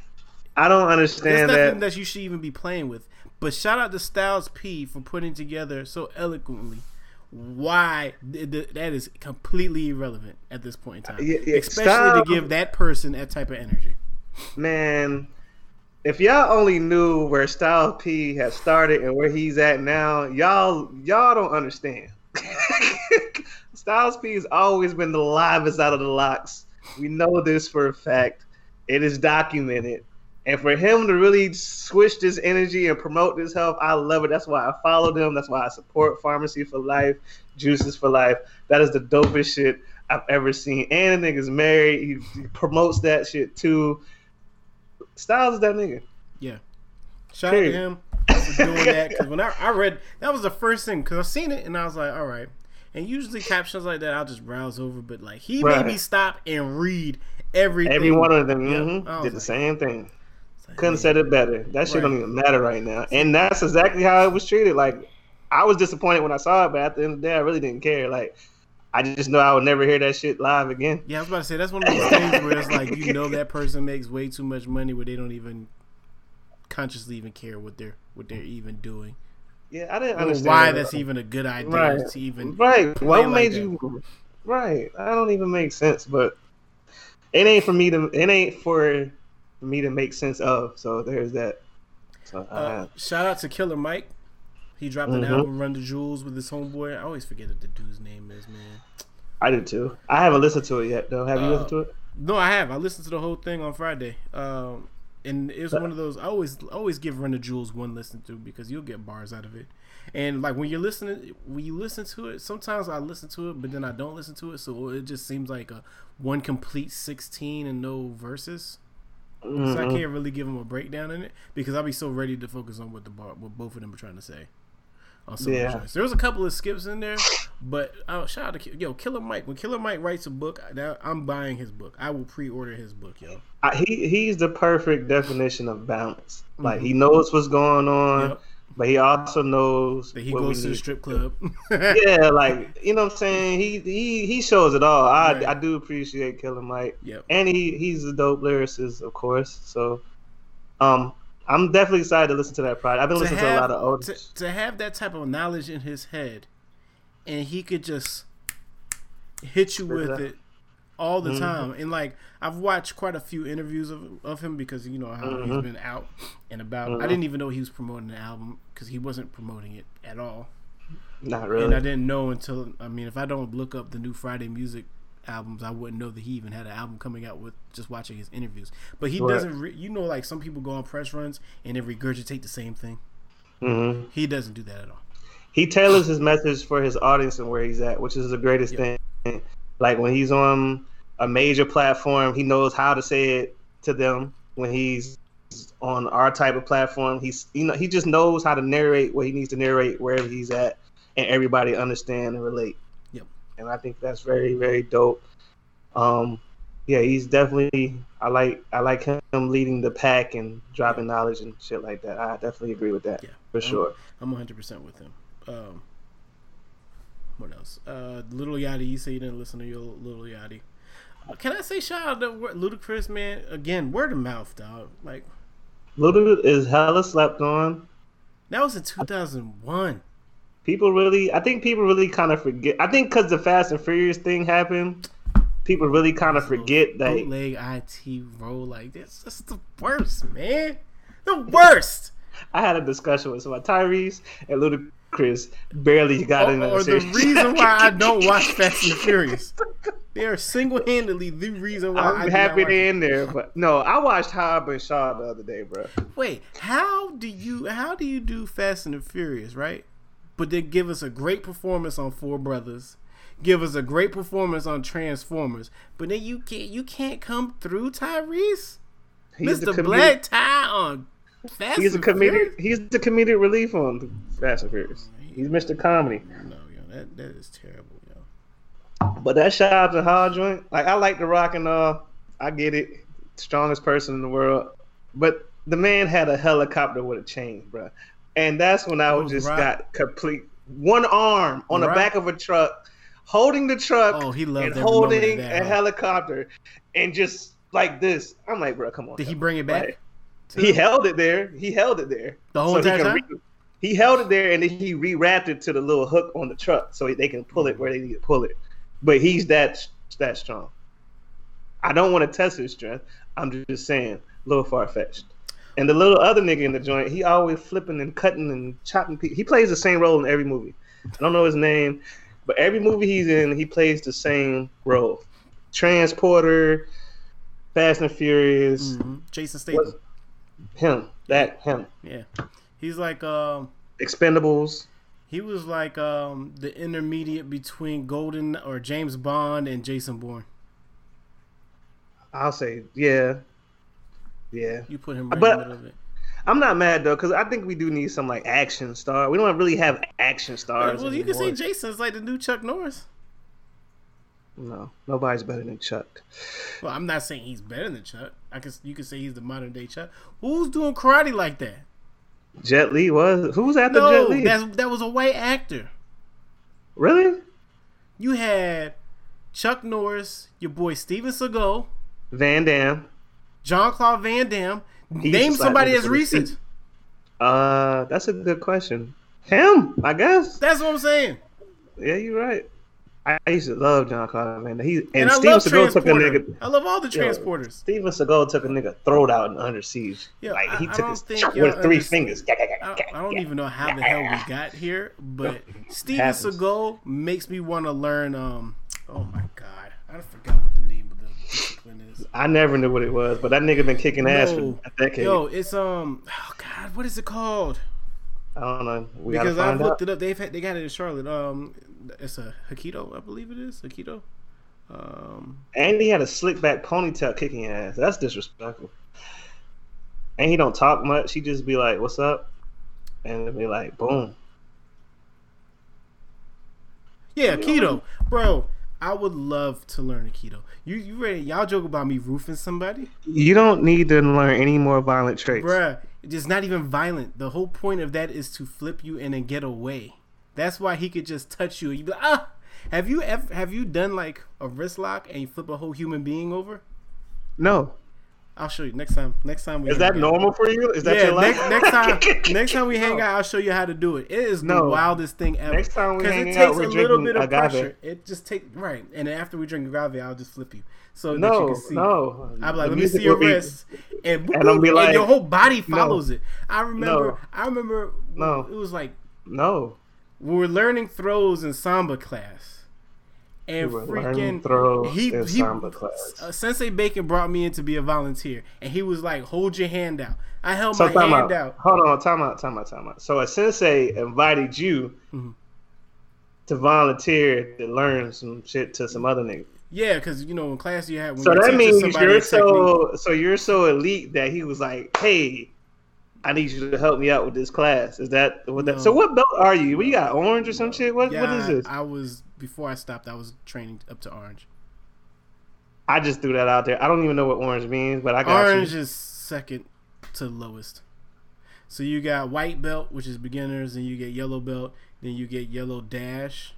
I don't That's understand nothing that. that you should even be playing with. But shout out to Styles P for putting together so eloquently why th- th- that is completely irrelevant at this point in time. Yeah, yeah, Especially Styles- to give that person that type of energy. Man, if y'all only knew where Style P has started and where he's at now, y'all y'all don't understand. Styles P has always been the livest out of the LOX. We know this for a fact. It is documented. And for him to really switch this energy and promote this health, I love it. That's why I follow them. That's why I support Pharmacy for Life, Juices for Life. That is the dopest shit I've ever seen. And the nigga's married. He, he promotes that shit too. Styles is that nigga. Yeah. Shout Period. out to him for doing that. Because when I, I read, that was the first thing. Because I seen it and I was like, all right. And usually captions like that, I'll just browse over. But like, he Right. made me stop and read everything. Every one of them Yeah. mhm, was did the like- same thing. Couldn't said it better. That shit don't even matter right now. And that's exactly how it was treated. Like I was disappointed when I saw it, but at the end of the day, I really didn't care. Like I just know I would never hear that shit live again. Yeah, I was about to say that's one of those things where it's like you know that person makes way too much money where they don't even consciously even care what they're what they're even doing. Yeah, I didn't Or understand why that. that's even a good idea Right. to even right. What like made that. you right? I don't even make sense, but it ain't for me to. It ain't for me to make sense of. So there's that. So Uh, uh, shout out to Killer Mike. He dropped an Mhm. album, Run the Jewels, with his homeboy. I always forget what the dude's name is, man. I did too. I haven't listened to it yet, though. Have you Uh, listened to it? No, I have. I listened to the whole thing on Friday. Um, and it was one of those. I always always give Run the Jewels one listen to because you'll get bars out of it. And like when you're listening, when you listen to it, sometimes I listen to it, but then I don't listen to it, so it just seems like a one complete sixteen and no verses. So I can't really give them a breakdown in it because I'll be so ready to focus on what the bar, what both of them are trying to say. on yeah. There was a couple of skips in there, but uh, shout out to yo Killer Mike. When Killer Mike writes a book, I'm buying his book. I will pre-order his book, yo. he he's the perfect definition of balance. Like mm-hmm. he knows what's going on. Yep. But he also knows that he goes to the strip club. yeah, like you know what I'm saying. He he he shows it all. I right. I do appreciate Killer Mike. Yep. And he he's a dope lyricist, of course. So, um, I'm definitely excited to listen to that project. I've been to listening have, to a lot of old. To, to have that type of knowledge in his head, and he could just hit you with it all the mm-hmm. time. And like I've watched quite a few interviews of, of him because you know how mm-hmm. he's been out and about. Mm-hmm. I didn't even know he was promoting the album because he wasn't promoting it at all. Not really. And I didn't know until I mean, if I don't look up the new Friday music albums, I wouldn't know that he even had an album coming out with just watching his interviews. But he right. doesn't. Re- you know, like some people go on press runs and they regurgitate the same thing. Mm-hmm. He doesn't do that at all. He tailors his message for his audience and where he's at, which is the greatest yeah. thing. Like when he's on a major platform, he knows how to say it to them. When he's on our type of platform, he's you know he just knows how to narrate what he needs to narrate wherever he's at, and everybody understand and relate. Yep. And I think that's very very dope. Um, yeah, he's definitely I like I like him leading the pack and dropping knowledge and shit like that. I definitely agree with that. Yeah, for sure. I'm 100 percent with him. Um, what else? Uh, Little Yachty, you say you didn't listen to your Little Yachty. Can I say shout out to Ludacris, man? Again, Word of Mouf, dog. Like, Ludacris is hella slept on. That was in 2001. People really, I think people really kind of forget. I think because the Fast and Furious thing happened, people really kind of forget that. Bootleg IT roll like this. That's the worst, man. The worst. I had a discussion with somebody, Tyrese and Ludacris barely got in. Or the reason why I don't watch Fast and Furious. They are single handedly the reason why I'm happy they're in there. But no, I watched Hobbs and Shaw the other day, bro. Wait, how do you how do you do Fast and the Furious, right? But then give us a great performance on Four Brothers, give us a great performance on Transformers, but then you can't you can't come through Tyrese, He's Mr. Black Tie on Fast he's a comedic. He's the comedic relief on Fast and Furious. He's Mr. Comedy. No, yo, that that is terrible. But that shout out to Hard Joint. Like I like the rock and all. I get it. Strongest person in the world. But the man had a helicopter with a chain, bro. And that's when I was just rock. got complete one arm on rock. the back of a truck, holding the truck. Oh, he loved and holding that, a huh? helicopter, and just like this. I'm like, bro, come on. Did he bring it back? Like, he held it there. He held it there. The whole so time. Re- he held it there, and then he rewrapped it to the little hook on the truck, so they can pull it where they need to pull it. But he's that that strong. I don't want to test his strength. I'm just saying, a little far fetched. And the little other nigga in the joint, he always flipping and cutting and chopping people. He plays the same role in every movie. I don't know his name, but every movie he's in, he plays the same role. Transporter, Fast and Furious, mm-hmm. Jason Statham. Him, that him. Yeah, he's like um, Expendables. He was like um, the intermediate between Golden or James Bond and Jason Bourne. I'll say, yeah, yeah. You put him right but, in the middle of it. I'm not mad though, because I think we do need some like action star. We don't really have action stars. Well, you can say Jason's like the new Chuck Norris. No, nobody's better than Chuck. Well, I'm not saying he's better than Chuck. I can you can say he's the modern day Chuck. Who's doing karate like that? Jet Li was. Who's after no, Jet Li? That that was a white actor. Really? You had Chuck Norris, your boy Steven Seagal, Van Damme, Jean Claude Van Damme. Name somebody as recent. Uh, that's a good question. Him, I guess. That's what I'm saying. Yeah, you're right. I used to love John Carter, man. He and, and Steven Seagal took a nigga. I love all the transporters. Yo, Steven Seagal took a nigga throat out in Under Siege. Yeah, like he I, took I his with three fingers. I, I don't even know how the hell we got here, but Steven Seagal makes me want to learn. Um, oh my god, I forgot what the name of the discipline is. I never knew what it was, but that nigga been kicking ass no, for a decade. Yo, it's um, oh god, what is it called? I don't know. We because I've looked it up. They've had, they got it in Charlotte. Um, it's a Aikido, I believe it is Aikido. Um, and he had a slick back ponytail kicking ass. That's disrespectful. And he don't talk much. He just be like, "What's up?" and be like, "Boom." Yeah, keto, bro. I would love to learn Aikido. You you ready? Y'all joke about me roofing somebody, You don't need to learn any more violent traits. bruh. It's not even violent. The whole point of that is to flip you and then get away. That's why he could just touch you. and You be like, ah. Have you ever have you done like a wrist lock and you flip a whole human being over? No. I'll show you next time. Next time we Is hang that out. normal for you? Is that yeah, your life? next, next time, next time we hang out, I'll show you how to do it. It is the wildest thing ever. Next time we 'Cause hang it out, takes we're a little bit of agave. pressure. It just take right, and then after we drink agave, I'll just flip you so that you No, can see. no. I'll be like, The let me see your will be- wrist, and, boop, And I'll be like, and your whole body no. follows it. I remember, No. I remember, No. it was like No. We were learning throws in samba class, and We freaking throws he in he samba class. uh, Sensei Bacon brought me in to be a volunteer, and he was like, "Hold your hand out." I held So my hand out. out. Hold on, time out, time out, time out. So a sensei invited you Mhm. to volunteer to learn some shit to some other nigga. Yeah, because you know in class you had when So that means you're a technique- so so you're so elite that he was like, "Hey, I need you to help me out with this class." Is that what that? So what belt are you? What you got? Orange or some shit? What Yeah, what is this? I was before I stopped. I was training up to orange. I just threw that out there. I don't even know what orange means, but I got Orange you. is second to lowest. So you got white belt, which is beginners, and you get yellow belt, then you get yellow dash,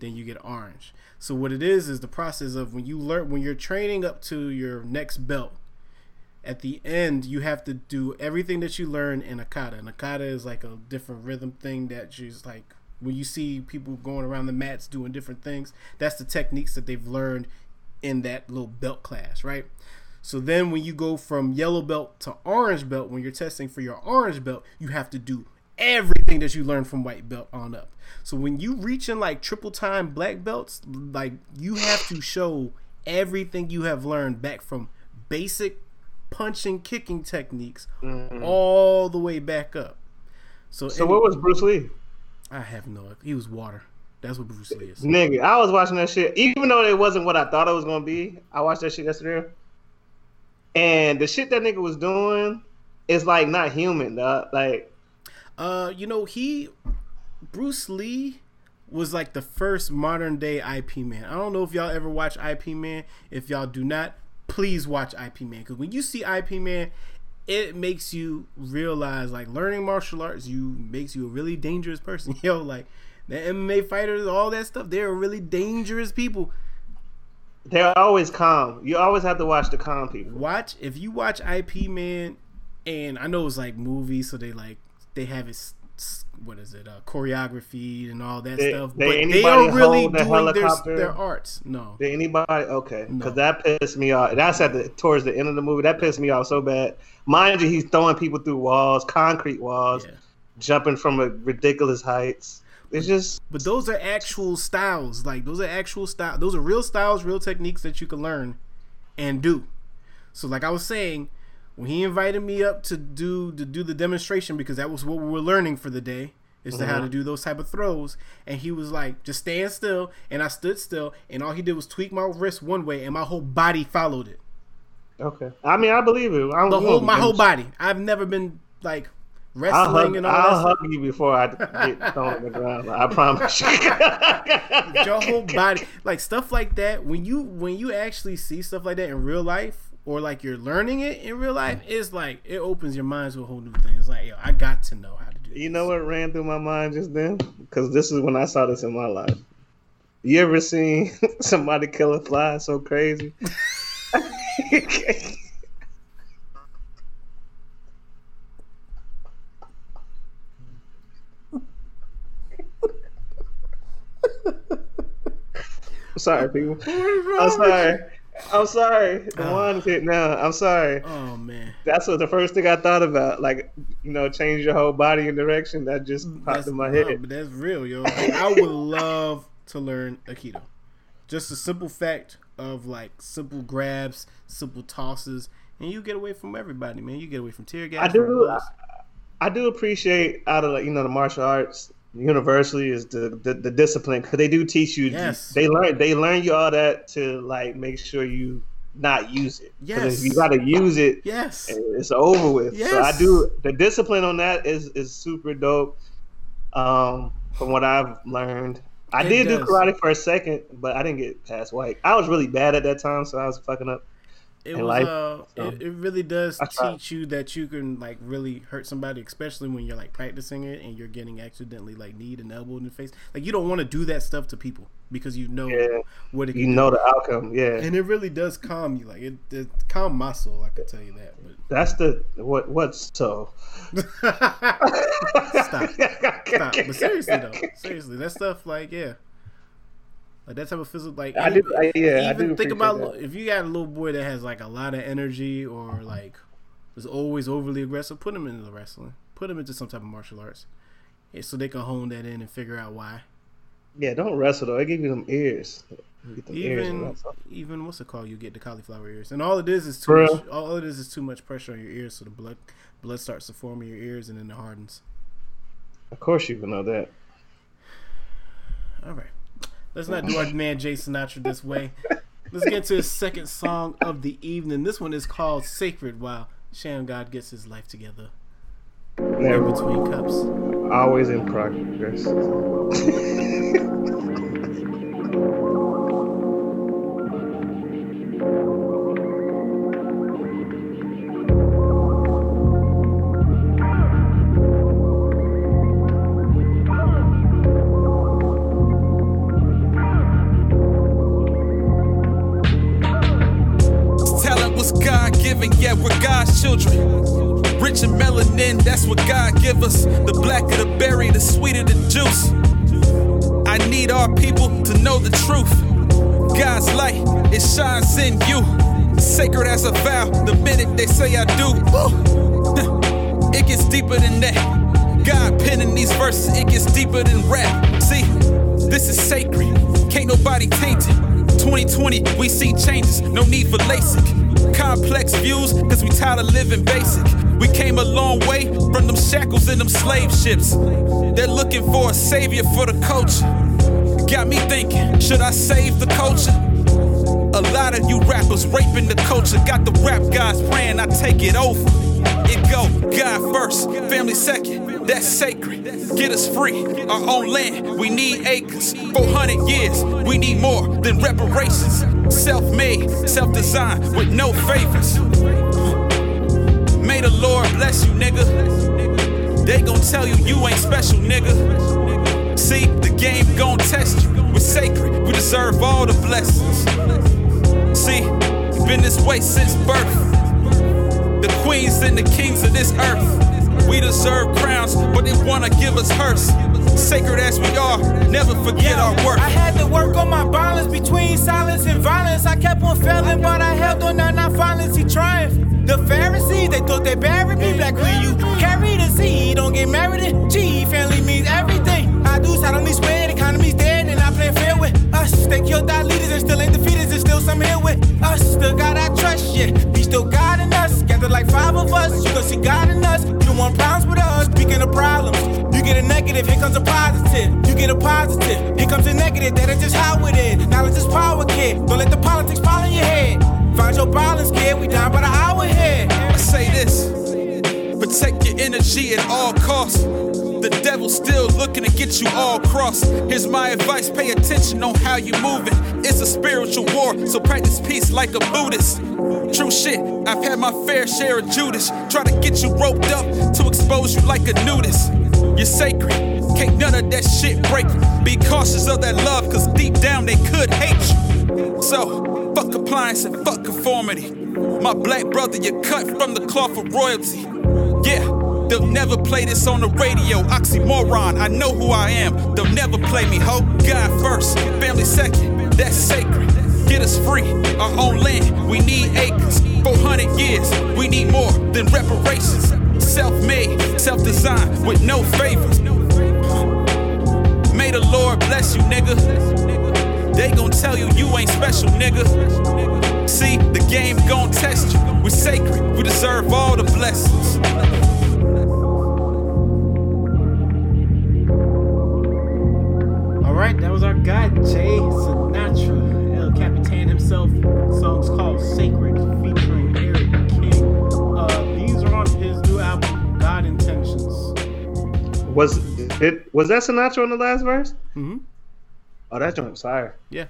then you get orange. So what it is is the process of when you learn when you're training up to your next belt. At the end, you have to do everything that you learn in a kata. And a kata is like a different rhythm thing that just like when you see people going around the mats doing different things. That's the techniques that they've learned in that little belt class, right? So then when you go from yellow belt to orange belt, when you're testing for your orange belt, you have to do everything that you learned from white belt on up. So when you reach in like triple time black belts, like you have to show everything you have learned back from basic punching kicking techniques all the way back up. So, So what was Bruce Lee? I have no he was water. That's what Bruce Lee is. Nigga, I was watching that shit. Even though it wasn't what I thought it was gonna be, I watched that shit yesterday. And the shit that nigga was doing is like not human, dog. Like Uh, you know, he Bruce Lee was like the first modern day Ip Man. I don't know if y'all ever watch Ip Man. If y'all do not, please watch Ip Man because when you see Ip Man, it makes you realize like learning martial arts you makes you a really dangerous person. Yo, like the MMA fighters, all that stuff, they're really dangerous people. they're always calm. You always have to watch the calm people. watch if you watch Ip Man, and I know it's like movies, so they like they have it. What is it? Uh, choreography and all that Did- stuff, did but they are really the doing their, helicopter? their arts. No, Did anybody? Okay, No. because that pissed me off. That's at the towards the end of the movie. That pissed me off so bad. Mind you, he's throwing people through walls, concrete walls, Yeah. jumping from a ridiculous heights. It's just but those are actual styles. Like those are actual style. Those are real styles, real techniques that you can learn and do. So, like I was saying, when he invited me up to do to do the demonstration because that was what we were learning for the day is to how to mm-hmm. do those type of throws, and he was like, "Just stand still," and I stood still, and all he did was tweak my wrist one way, and my whole body followed it. okay. I mean, I believe it. I don't The whole my whole body. I've never been like I'll wrestling hug, and all I'll that. hug you before I get thrown on the ground. I promise you. Your whole body, like stuff like that. When you when you actually see stuff like that in real life, or like you're learning it in real life, it's like it opens your mind to a whole new thing. It's like, yo, I got to know how to do. You this. know what ran through my mind just then? Because this is when I saw this in my life. You ever seen somebody kill a fly so crazy? Sorry, people. I'm sorry. I'm sorry. The ah. wine's hit now. I'm sorry. Oh man, That's what the first thing I thought about. Like, you know, change your whole body and direction. That just mm, popped that's in my no, head. but that's real, yo. Like, I would love to learn aikido. Just a simple fact of like simple grabs, simple tosses, and you get away from everybody, man. You get away from tear gas. I do. bullets. I do appreciate out of like, you know the martial arts universally is the the, the discipline because they do teach you. Yes. They learn they learn you all that to like make sure you not use it Yes. If you got to use it, Yes. it's over with. So I do the discipline on that is is super dope. Um, from what I've learned, I It did do karate for a second, but I didn't get past white. I was really bad at that time, so I was fucking up. It was life, uh, so. it, it really does teach you that you can like really hurt somebody, especially when you're like practicing it and you're getting accidentally like kneed and elbowed in the face. Like you don't want to do that stuff to people because you know Yeah. what it can You know the outcome. Yeah, and it really does calm you. Like it, it calm my soul. I could tell you that. that's the what. What's so? Stop, stop. But seriously though, seriously, that stuff like yeah, like that type of physical like I do. I, yeah, I even do think about that. if you got a little boy that has like a lot of energy or like is always overly aggressive, put him into the wrestling. Put him into some type of martial arts, yeah, so they can hone that in and figure out why. Yeah, don't wrestle though. I give you them ears. You them ears Even even what's it called? You get the cauliflower ears, and all it is is too For much. All it is is too much pressure on your ears, so the blood blood starts to form in your ears, and then it hardens. Of course, you can know that. All right. Let's not do our man Jay Sinatra this way. Let's get to his second song of the evening. This one is called Sacred while Sham God gets his life together. Never. between cups. Always in progress. what God give us. The blacker the berry, the sweeter the juice. I need our people to know the truth. God's light, it shines in you. Sacred as a vow, the minute they say I do. It gets deeper than that. God penning these verses, it gets deeper than rap. See, this is sacred, can't nobody taint it. 2020, we see changes, no need for LASIK. Complex views, cause we tired of living basic. We came a long way from them shackles and them slave ships. They're looking for a savior for the culture. Got me thinking, should I save the culture? A lot of you rappers raping the culture. Got the rap guys praying I take it over. It go God first, family second. That's sacred. Get us free, our own land. We need acres. 400 years, we need more than reparations. Self made, self designed, with no favors. May the Lord bless you, nigga. They gon' tell you you ain't special, nigga. See, the game gon' test you. We're sacred, we deserve all the blessings. See, been this way since birth. The queens and the kings of this earth. We deserve crowns, but they wanna give us hearse. Sacred as we are, never forget our worth. I had to work on my balance between silence and violence. I kept on failing, but I held on and I finally triumphed. The Pharisees, they thought they buried me. Black when you carry the seed, don't get married in. G, family means everything. I do solemnly swear the economy's dead and I play fair with us. They killed our leaders and still ain't defeated, and still some here with us. Still got our trust, yeah. He still guiding us. Like five of us, you can see God in us. You want problems with us, speaking of problems. You get a negative, here comes a positive. You get a positive, here comes a negative. That is just how it is. Knowledge is power, kid. Don't let the politics fall in your head. Find your balance, kid. We down by the hour here. I say this protect your energy at all costs. The devil's still looking to get you all crossed. Here's my advice pay attention on how you moving. It's a spiritual war, so practice peace like a Buddhist. True shit, I've had my fair share of Judas. Try to get you roped up to expose you like a nudist. You're sacred, can't none of that shit break. Be cautious of that love, cause deep down they could hate you. So, fuck compliance and fuck conformity. My black brother, you're cut from the cloth of royalty. Yeah, they'll never play this on the radio. Oxymoron, I know who I am. They'll never play me, ho. God first, family second, that's sacred. Get us free, our own land, we need acres. 400 years, we need more than reparations. Self made, self designed, with no favors. May the Lord bless you, nigga. They gon' tell you you ain't special, nigga. See, the game gon' test you. We're sacred, we deserve all the blessings. Was Jay Sinatra, El Capitan himself. The song's called Sacred, featuring Eric King. Uh, these are on his new album, God Intentions. Was it? Was that Sinatra on the last verse? Mhm. Oh, that joint was fire. Yeah.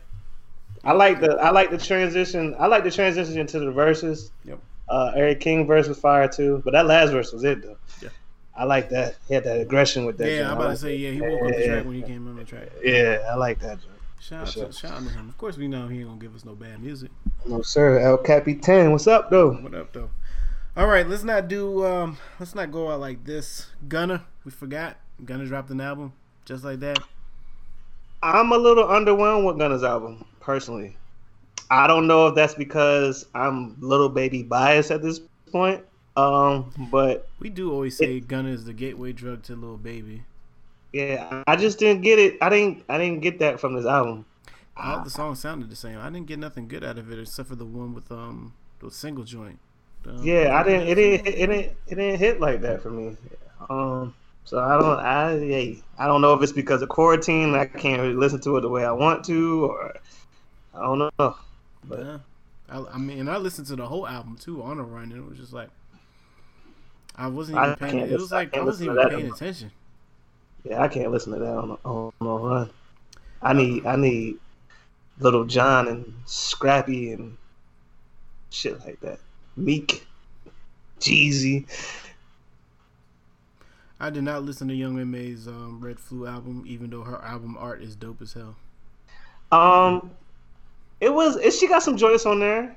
I like the I like the transition. I like the transition into the verses. Yep. Uh, Eric King verse was fire too, but that last verse was it though. Yeah. I like that. He had that aggression with that. Yeah, joint. I'm I about to say yeah. He woke up the Yeah. track when he came on the track. Yeah, I like that. Joint. Shout out, sure. to, shout out to him. Of course, we know he ain't gonna give us no bad music. No sir, El Capitan. What's up though? What up, though? All right, let's not do. um Let's not go out like this. Gunna, we forgot. Gunna dropped an album just like that. I'm a little underwhelmed with Gunna's album personally. I don't know if that's because I'm little baby biased at this point. Um, but We do always say Gunna is the gateway drug to little baby. yeah, I just didn't get it. I didn't. I didn't get that from this album. All the songs sounded the same. I didn't get nothing good out of it except for the one with um the single joint. Um, Yeah, I didn't. It didn't. It didn't. It didn't hit like that for me. Um, so I don't. I yeah, I don't know if it's because of quarantine. I can't really listen to it the way I want to, or I don't know. But Yeah. I, I mean, I listened to the whole album too on a run, and it was just like I wasn't even I paying. It was listen- I I wasn't even paying one. attention. yeah, I can't listen to that on on, on a run. I need. I need Little Jon and Scrappy and shit like that. Meek, Jeezy. I did not listen to Young M.A.'s um, Red Flu album, even though her album art is dope as hell. Um, it was. It, she got some joints on there.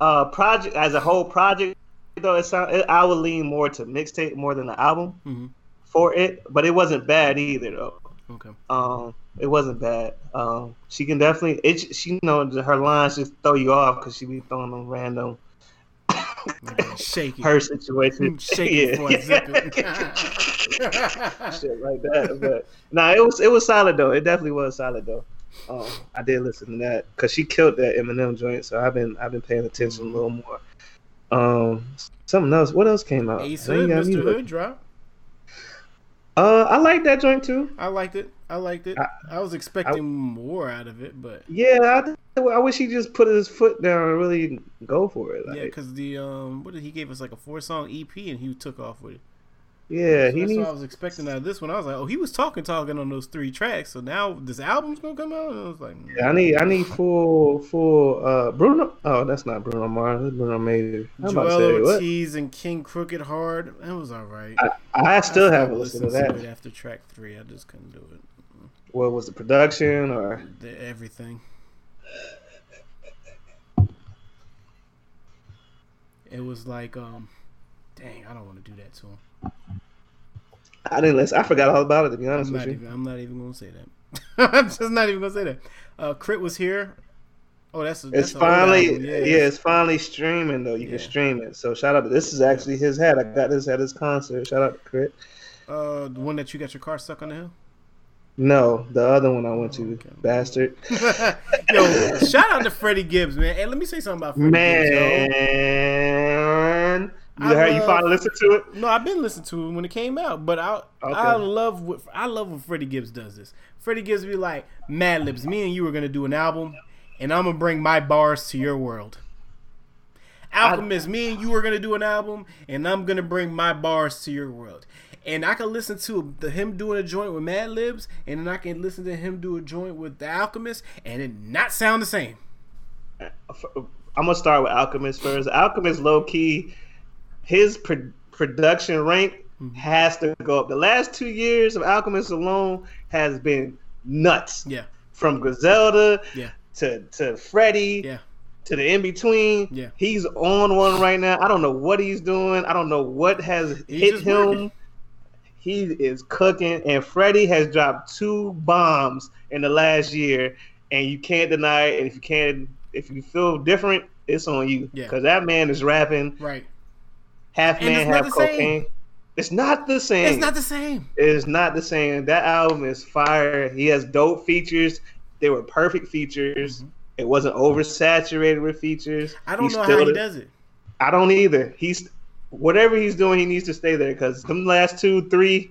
Uh, project as a whole project though, it sound. It, I would lean more to mixtape more than the album Mhm. for it, but it wasn't bad either though. Okay. Um, it wasn't bad. Um, she can definitely. It. She you know her lines just throw you off because she be throwing them random. Shake her situation. Shake it before I it. Shit like that. But nah, it was it was solid though. It definitely was solid though. Um, I did listen to that because she killed that Eminem joint. So I've been I've been paying attention a little more. Um, something else. What else came out? Ace I Hood, Mr. looking. Drop. Uh, I like that joint too. I liked it. I liked it. I- I, was expecting more out of it, but Yeah, I, I wish he just put his foot down and really go for it. Like, yeah, because the um, what did he gave us like a four song EP and he took off with it. Yeah, So he that's needs. what I was expecting out of this one. I was like, oh, he was talking, talking on those three tracks. So now this album's gonna come out. And I was like, mm. Yeah, I need I need full full uh Bruno. Oh, that's not Bruno Mars. That's Bruno Major. I'm about to Joell? Ortiz and King Crooked Hard. That was all right. I still I haven't stopped listened to that. it after track three. I just couldn't do it. What was the production or? The, everything. It was like, um, dang, I don't want to do that to him. I didn't listen. I forgot all about it to be honest with you. even. I'm not even gonna say that. I'm just not even gonna say that. Uh, K.R.I.T. was here. Oh, that's that's It's finally album. yeah, it's- finally streaming though. You Yeah. can stream it. So shout out to this is actually his hat. I got this at his concert. Shout out to Crit. Uh, the one that you got your car stuck on the hill. No, the other one I went to, Okay. bastard. Yo, shout out to Freddie Gibbs, man. Hey, let me say something about Freddie Gibbs. Man, you I you finally listened to it. No, I've been listening to it when it came out, but I Okay. I love what I love when Freddie Gibbs does this. Freddie Gibbs be like, Madlibs, me and you are gonna do an album, and I'm gonna bring my bars to your world. Alchemist, me and you are gonna do an album, and I'm gonna bring my bars to your world. And I can listen to the, him doing a joint with Madlibs, and then I can listen to him do a joint with the Alchemist, and it not sound the same. Uh, uh, I'm gonna start with Alchemist first. Alchemist, low key, his pro- production rank Mm-hmm. has to go up. The last two years of Alchemist alone has been nuts. Yeah, From Griselda yeah, to to Freddie yeah. to the in between. Yeah. he's on one right now. I don't know what he's doing. I don't know what has He's hit him. working. He is cooking, and Freddie has dropped two bombs in the last year, and you can't deny it. And if you can't, if you feel different, it's on you. Yeah. Because that man is rapping Right. Half And man, half the same. cocaine. It's not the same. It's not the same. It's not the same. That album is fire. He has dope features. They were perfect features. It wasn't oversaturated with features. Mm-hmm. I don't know still how he does it. I don't either. He's whatever he's doing, he needs to stay there because them last two, three,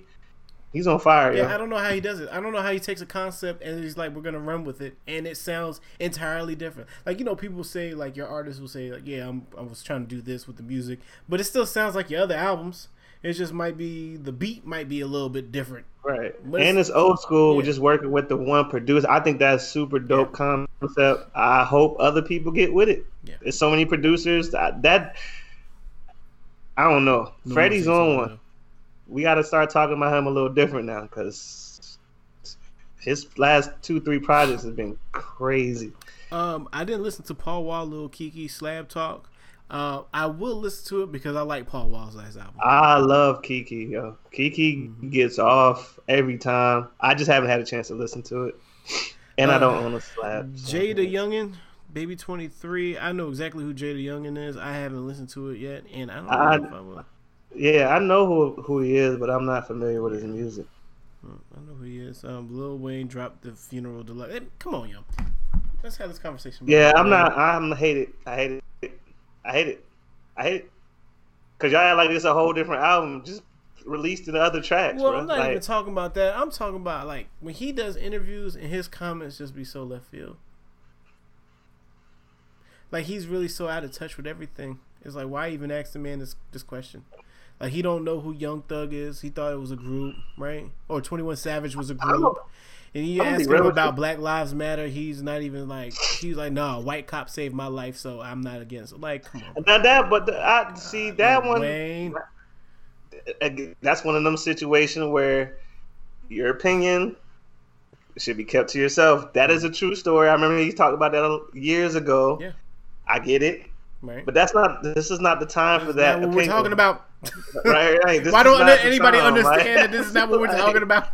he's on fire. Yeah, I don't know how he does it. I don't know how he takes a concept and he's like, "We're gonna run with it," and it sounds entirely different. Like you know, people say like your artist will say like, "Yeah, I'm, I was trying to do this with the music," but it still sounds like your other albums. It just might be the beat might be a little bit different. Right. But and it's- it's old school. yeah. We're just working with the one producer. I think that's super dope concept. I hope other people get with it. Yeah. There's so many producers that, that I don't know. No Freddie's on one. We got to start talking about him a little different now because his last two, three projects have been crazy. Um, I didn't listen to Paul Wall, Lil Keke, Slab Talk. Uh, I will listen to it because I like Paul Wall's last album. I love Keke. Yo. Kiki Mm-hmm. gets off every time. I just haven't had a chance to listen to it, and I Uh, don't own a slab. so- Jay the Youngin, Baby Twenty Three. I know exactly who Jay the Youngin is. I haven't listened to it yet, and I don't know I- if I will. Yeah, I know who who he is, but I'm not familiar with his music. I know who he is. Um, Lil Wayne dropped the funeral deluxe. Hey, come on, yo. Let's have this conversation. Yeah, I'm not. I'm hate it. I hate it. I hate it. I hate it. Cause y'all act like it's a whole different album, just released in the other tracks. Well, bro. I'm not Like, even talking about that. I'm talking about like when he does interviews and his comments just be so left field. Like he's really so out of touch with everything. It's like why even ask the man this this question? Like he don't know who Young Thug is. He thought it was a group, right? Or Twenty One Savage was a group. And he I'm gonna be ask real him about you. Black Lives Matter. He's not even like he's like, no, white cop saved my life, so I'm not against. it. Like, come on, now that, but the, I see that one. Wayne. That's one of them situations where your opinion should be kept to yourself. That is a true story. I remember he talked about that years ago. Yeah. I get it, Right? but that's not. This is not the time for that. we're talking about. Right, right. This Why don't anybody time, understand that this is not what we're Like, talking about?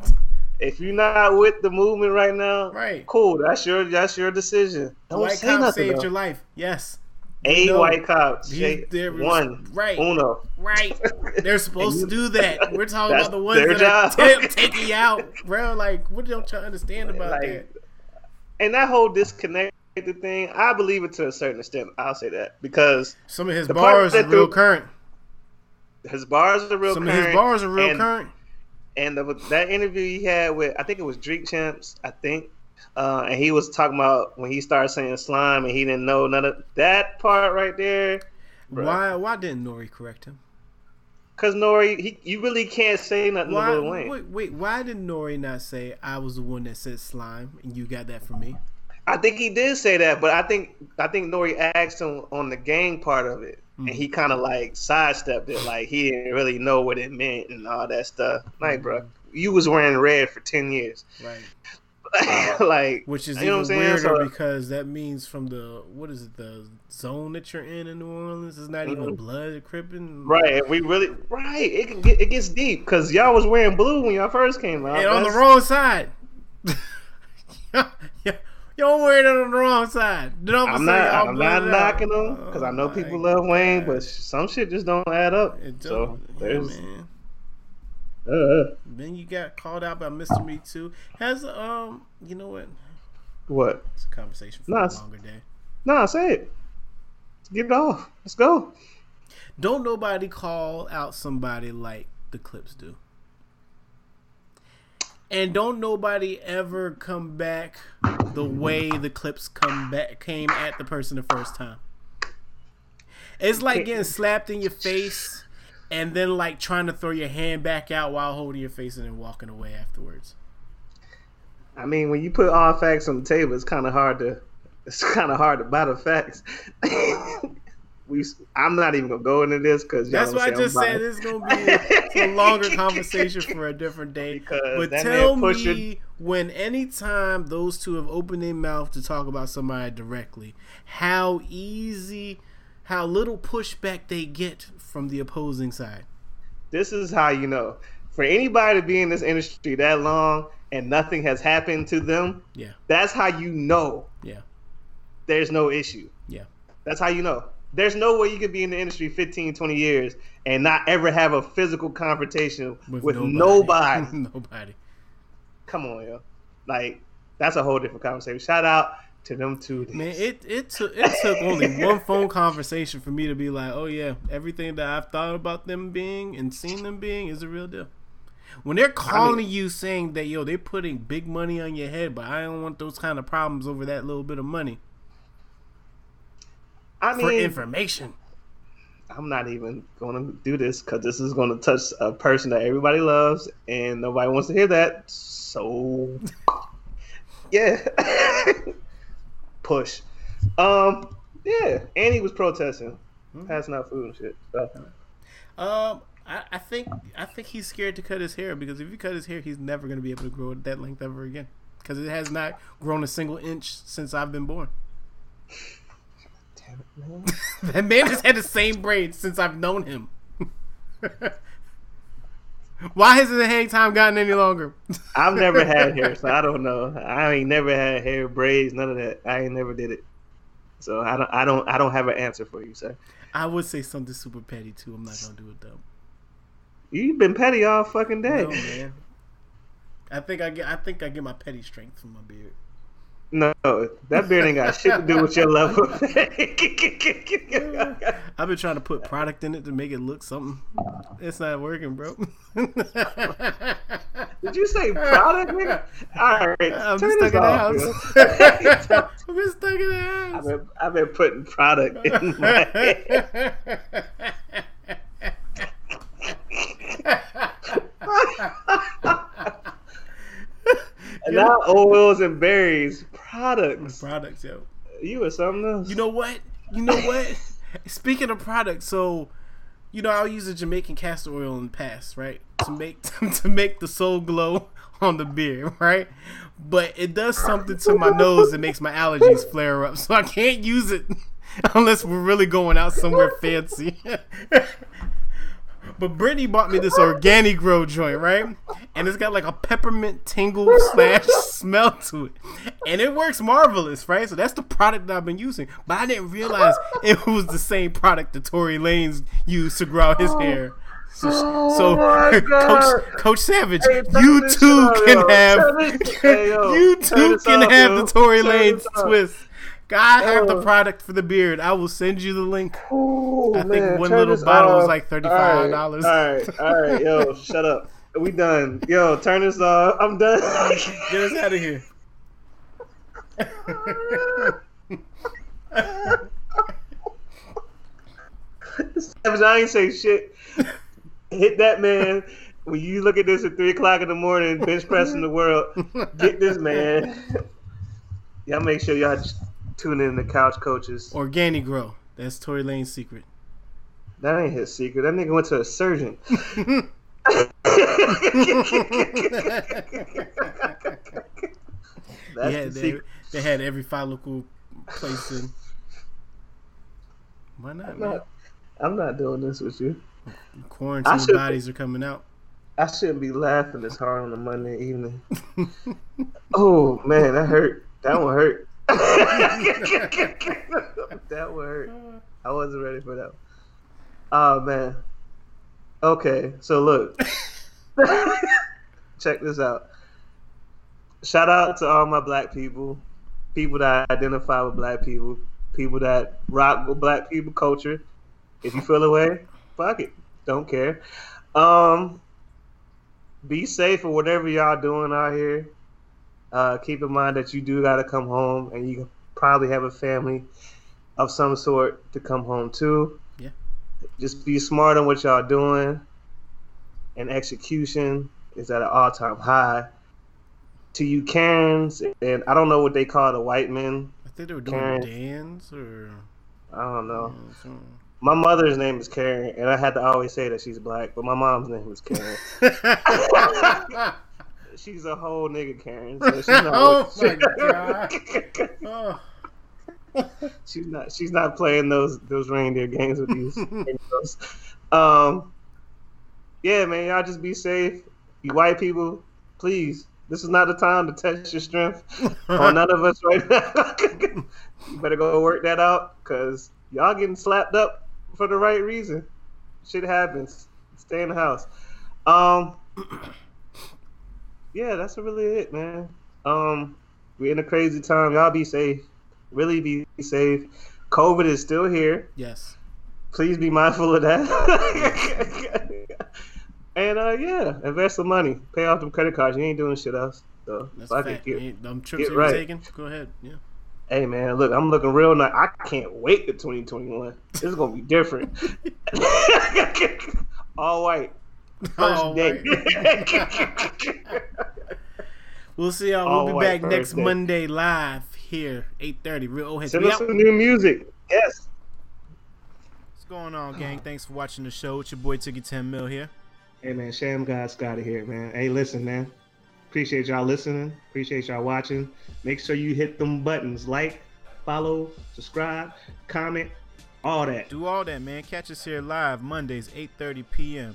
If you're not with the movement right now, Right. cool. That's your that's your decision. Don't white say cop nothing. saved though. your life. Yes. A No. white cop, He's- say- there was- one, right. uno. Right. They're supposed to do that. We're talking about the ones that are job. ta- taking you out, bro. Like, what don't you understand about Like, that? And that whole disconnected thing, I believe it to a certain extent. I'll say that because Some of his bars are real current. His bars are real Some current. of his bars are real and, current. And the, that interview he had with, I think it was Drink Champs, I think. Uh, and he was talking about when he started saying slime and he didn't know none of that part right there. Bruh. Why? Why didn't N.O.R.E. correct him? Cause N.O.R.E., he, you really can't say nothing Why? to Lil Wayne. Wait, wait. Why did N.O.R.E. not say I was the one that said slime and you got that from me? I think he did say that, but I think I think N.O.R.E. asked him on the gang part of it, and he kind of like sidestepped it, like he didn't really know what it meant and all that stuff. Like, bro, you was wearing red for ten years, Right. like, Which is you know even what I'm saying? weirder So- because that means from the what is it the zone that you're in in New Orleans is not even Mhm. blood cripping. right, and we really right. It can get it gets deep because y'all was wearing blue when y'all first came out. and on the wrong side. yeah, y'all wearing it on the wrong side. Then all of a I'm not. I'm not knocking them because I know Oh people my love Wayne, but some shit just don't add up. It So don't- yeah, there's. man. Uh, Then you got called out by Mr. Me Too. Has um, you know what? what? It's a conversation for Nah, a longer day. Nah, say it. Let's get it off. Let's go. Don't nobody call out somebody like the Clipse do. And don't nobody ever come back the way the Clipse come back came at the person the first time. It's like getting slapped in your face and then like trying to throw your hand back out while holding your face and then walking away afterwards. I mean, when you put all facts on the table, it's kind of hard to it's kind of hard to battle facts. we, I'm not even gonna go into this because That's why I just said it's gonna be a, a longer conversation for a different day. Because but tell me when anytime those two have opened their mouth to talk about somebody directly, how easy, how little pushback they get from the opposing side. This is how you know. For anybody to be in this industry that long and nothing has happened to them, Yeah, that's how you know yeah, there's no issue. yeah. That's how you know. There's no way you could be in the industry 15, 20 years and not ever have a physical confrontation with, nobody. nobody. Come on, yo. Like, that's a whole different conversation. Shout out to them two. Man, it it took it took only one phone conversation for me to be like, oh yeah, everything that I've thought about them being and seen them being is a real deal. When they're calling you saying that yo, they're putting big money on your head, but I don't want those kind of problems over that little bit of money I for mean, information. I'm not even going to do this because this is going to touch a person that everybody loves and nobody wants to hear that. So, yeah, push. Um, yeah, and he was protesting, passing out food and shit. So. Um, I, I think I think he's scared to cut his hair because if he cut his hair, he's never going to be able to grow it that length ever again because it has not grown a single inch since I've been born. Damn it, man. that man has had the same braid since I've known him. Why hasn't the hang time gotten any longer? I've never had hair, so I don't know. I ain't never had hair, braids, none of that. I ain't never did it. So I don't, I don't, I don't have an answer for you, sir. I would say something super petty too. I'm not gonna do it though. You've been petty all fucking day. No man. I think I get. I think I get my petty strength from my beard. No, that beard ain't got shit to do with your level. I've been trying to put product in it to make it look something. It's not working, bro. Did you say product, nigga? All right, I'm turn stuck this in the off, house. I've been stuck in the I've house. been, I've been putting product in my head. And now oils and berries, products. Products, yo. You or something else? You know what? You know what? Speaking of products, so you know I'll use a Jamaican castor oil in the past, right? To make to make the soul glow on the beer, right? But it does something to my nose that makes my allergies flare up, so I can't use it unless we're really going out somewhere fancy. But Brittany bought me this organic grow joint, right? And it's got like a peppermint tingle slash smell to it. And it works marvelous, right? So that's the product that I've been using. But I didn't realize it was the same product that Tory Lanez used to grow out his hair. So, so my Coach. Coach Savage, Hey, you too can have hey, yo, you too can up, have yo. the Tory Lanez twist. I have the Oh. product for the beard. I will send you the link. Ooh, I think man, one little bottle was like $35. All right, all right, all right, yo, shut up. We done. Yo, turn this off. I'm done. Get us out of here. Savage, I ain't say shit. Hit that man. When you look at this at three o'clock in the morning, bench pressing the world, get this man. Y'all make sure y'all tune in to Couch Coaches. Organic grow. That's Tory Lanez secret. That ain't his secret. That nigga went to a surgeon. That's yeah, the they, secret. they had every follicle placed in. Why not, I'm man? not, I'm not doing this with you. Quarantine should- bodies are coming out. I shouldn't be laughing this hard on a Monday evening. oh man, that hurt. That one hurt. that hurt. I wasn't ready for that. Oh man. Okay, so look. Check this out. Shout out to all my black people, people that identify with black people, people that rock with black people culture. If you feel away, fuck it. Don't care. Um be safe for whatever y'all doing out here. Uh, keep in mind that you do got to come home, and you probably have a family of some sort to come home to. Yeah. Just be smart on what y'all doing, and execution is at an all-time high. To you Karens, and I don't know what they call the white men. I think they were doing Karen. dance or. I don't know. My mother's name is Karen, and I had to always say that she's black, but my mom's name is Karen. she's a whole nigga Karen. So she's not Oh my God. oh. she's not she's not playing those those reindeer games with these. Um Yeah, man, y'all just be safe. You white people, please. This is not the time to test your strength on none of us right now. you better go work that out because y'all getting slapped up for the right reason. Shit happens. Stay in the house. Um Yeah, that's really it, man. Um we're in a crazy time. Y'all be safe. Really be safe. COVID is still here. Yes. Please be mindful of that. and uh yeah, invest some money. Pay off them credit cards. You ain't doing shit else. So That's fuck a it. fact. Get. Them trips get right. taking? Go ahead. Yeah. Hey man, look, I'm looking real nice. I can't wait to 2021. This is gonna be different. All white. First All day. We'll see y'all. All We'll oh be back next day. Monday live here, 8:30. Real old heads. Send us some new music. Yes. What's going on, gang? Thanks for watching the show. It's your boy Tookie 10 Mil here. Hey man, Sham God Scotty here, man. Hey, listen, man. Appreciate y'all listening. Appreciate y'all watching. Make sure you hit them buttons like, follow, subscribe, comment, all that. Do all that, man. Catch us here live Mondays, 8:30 p.m.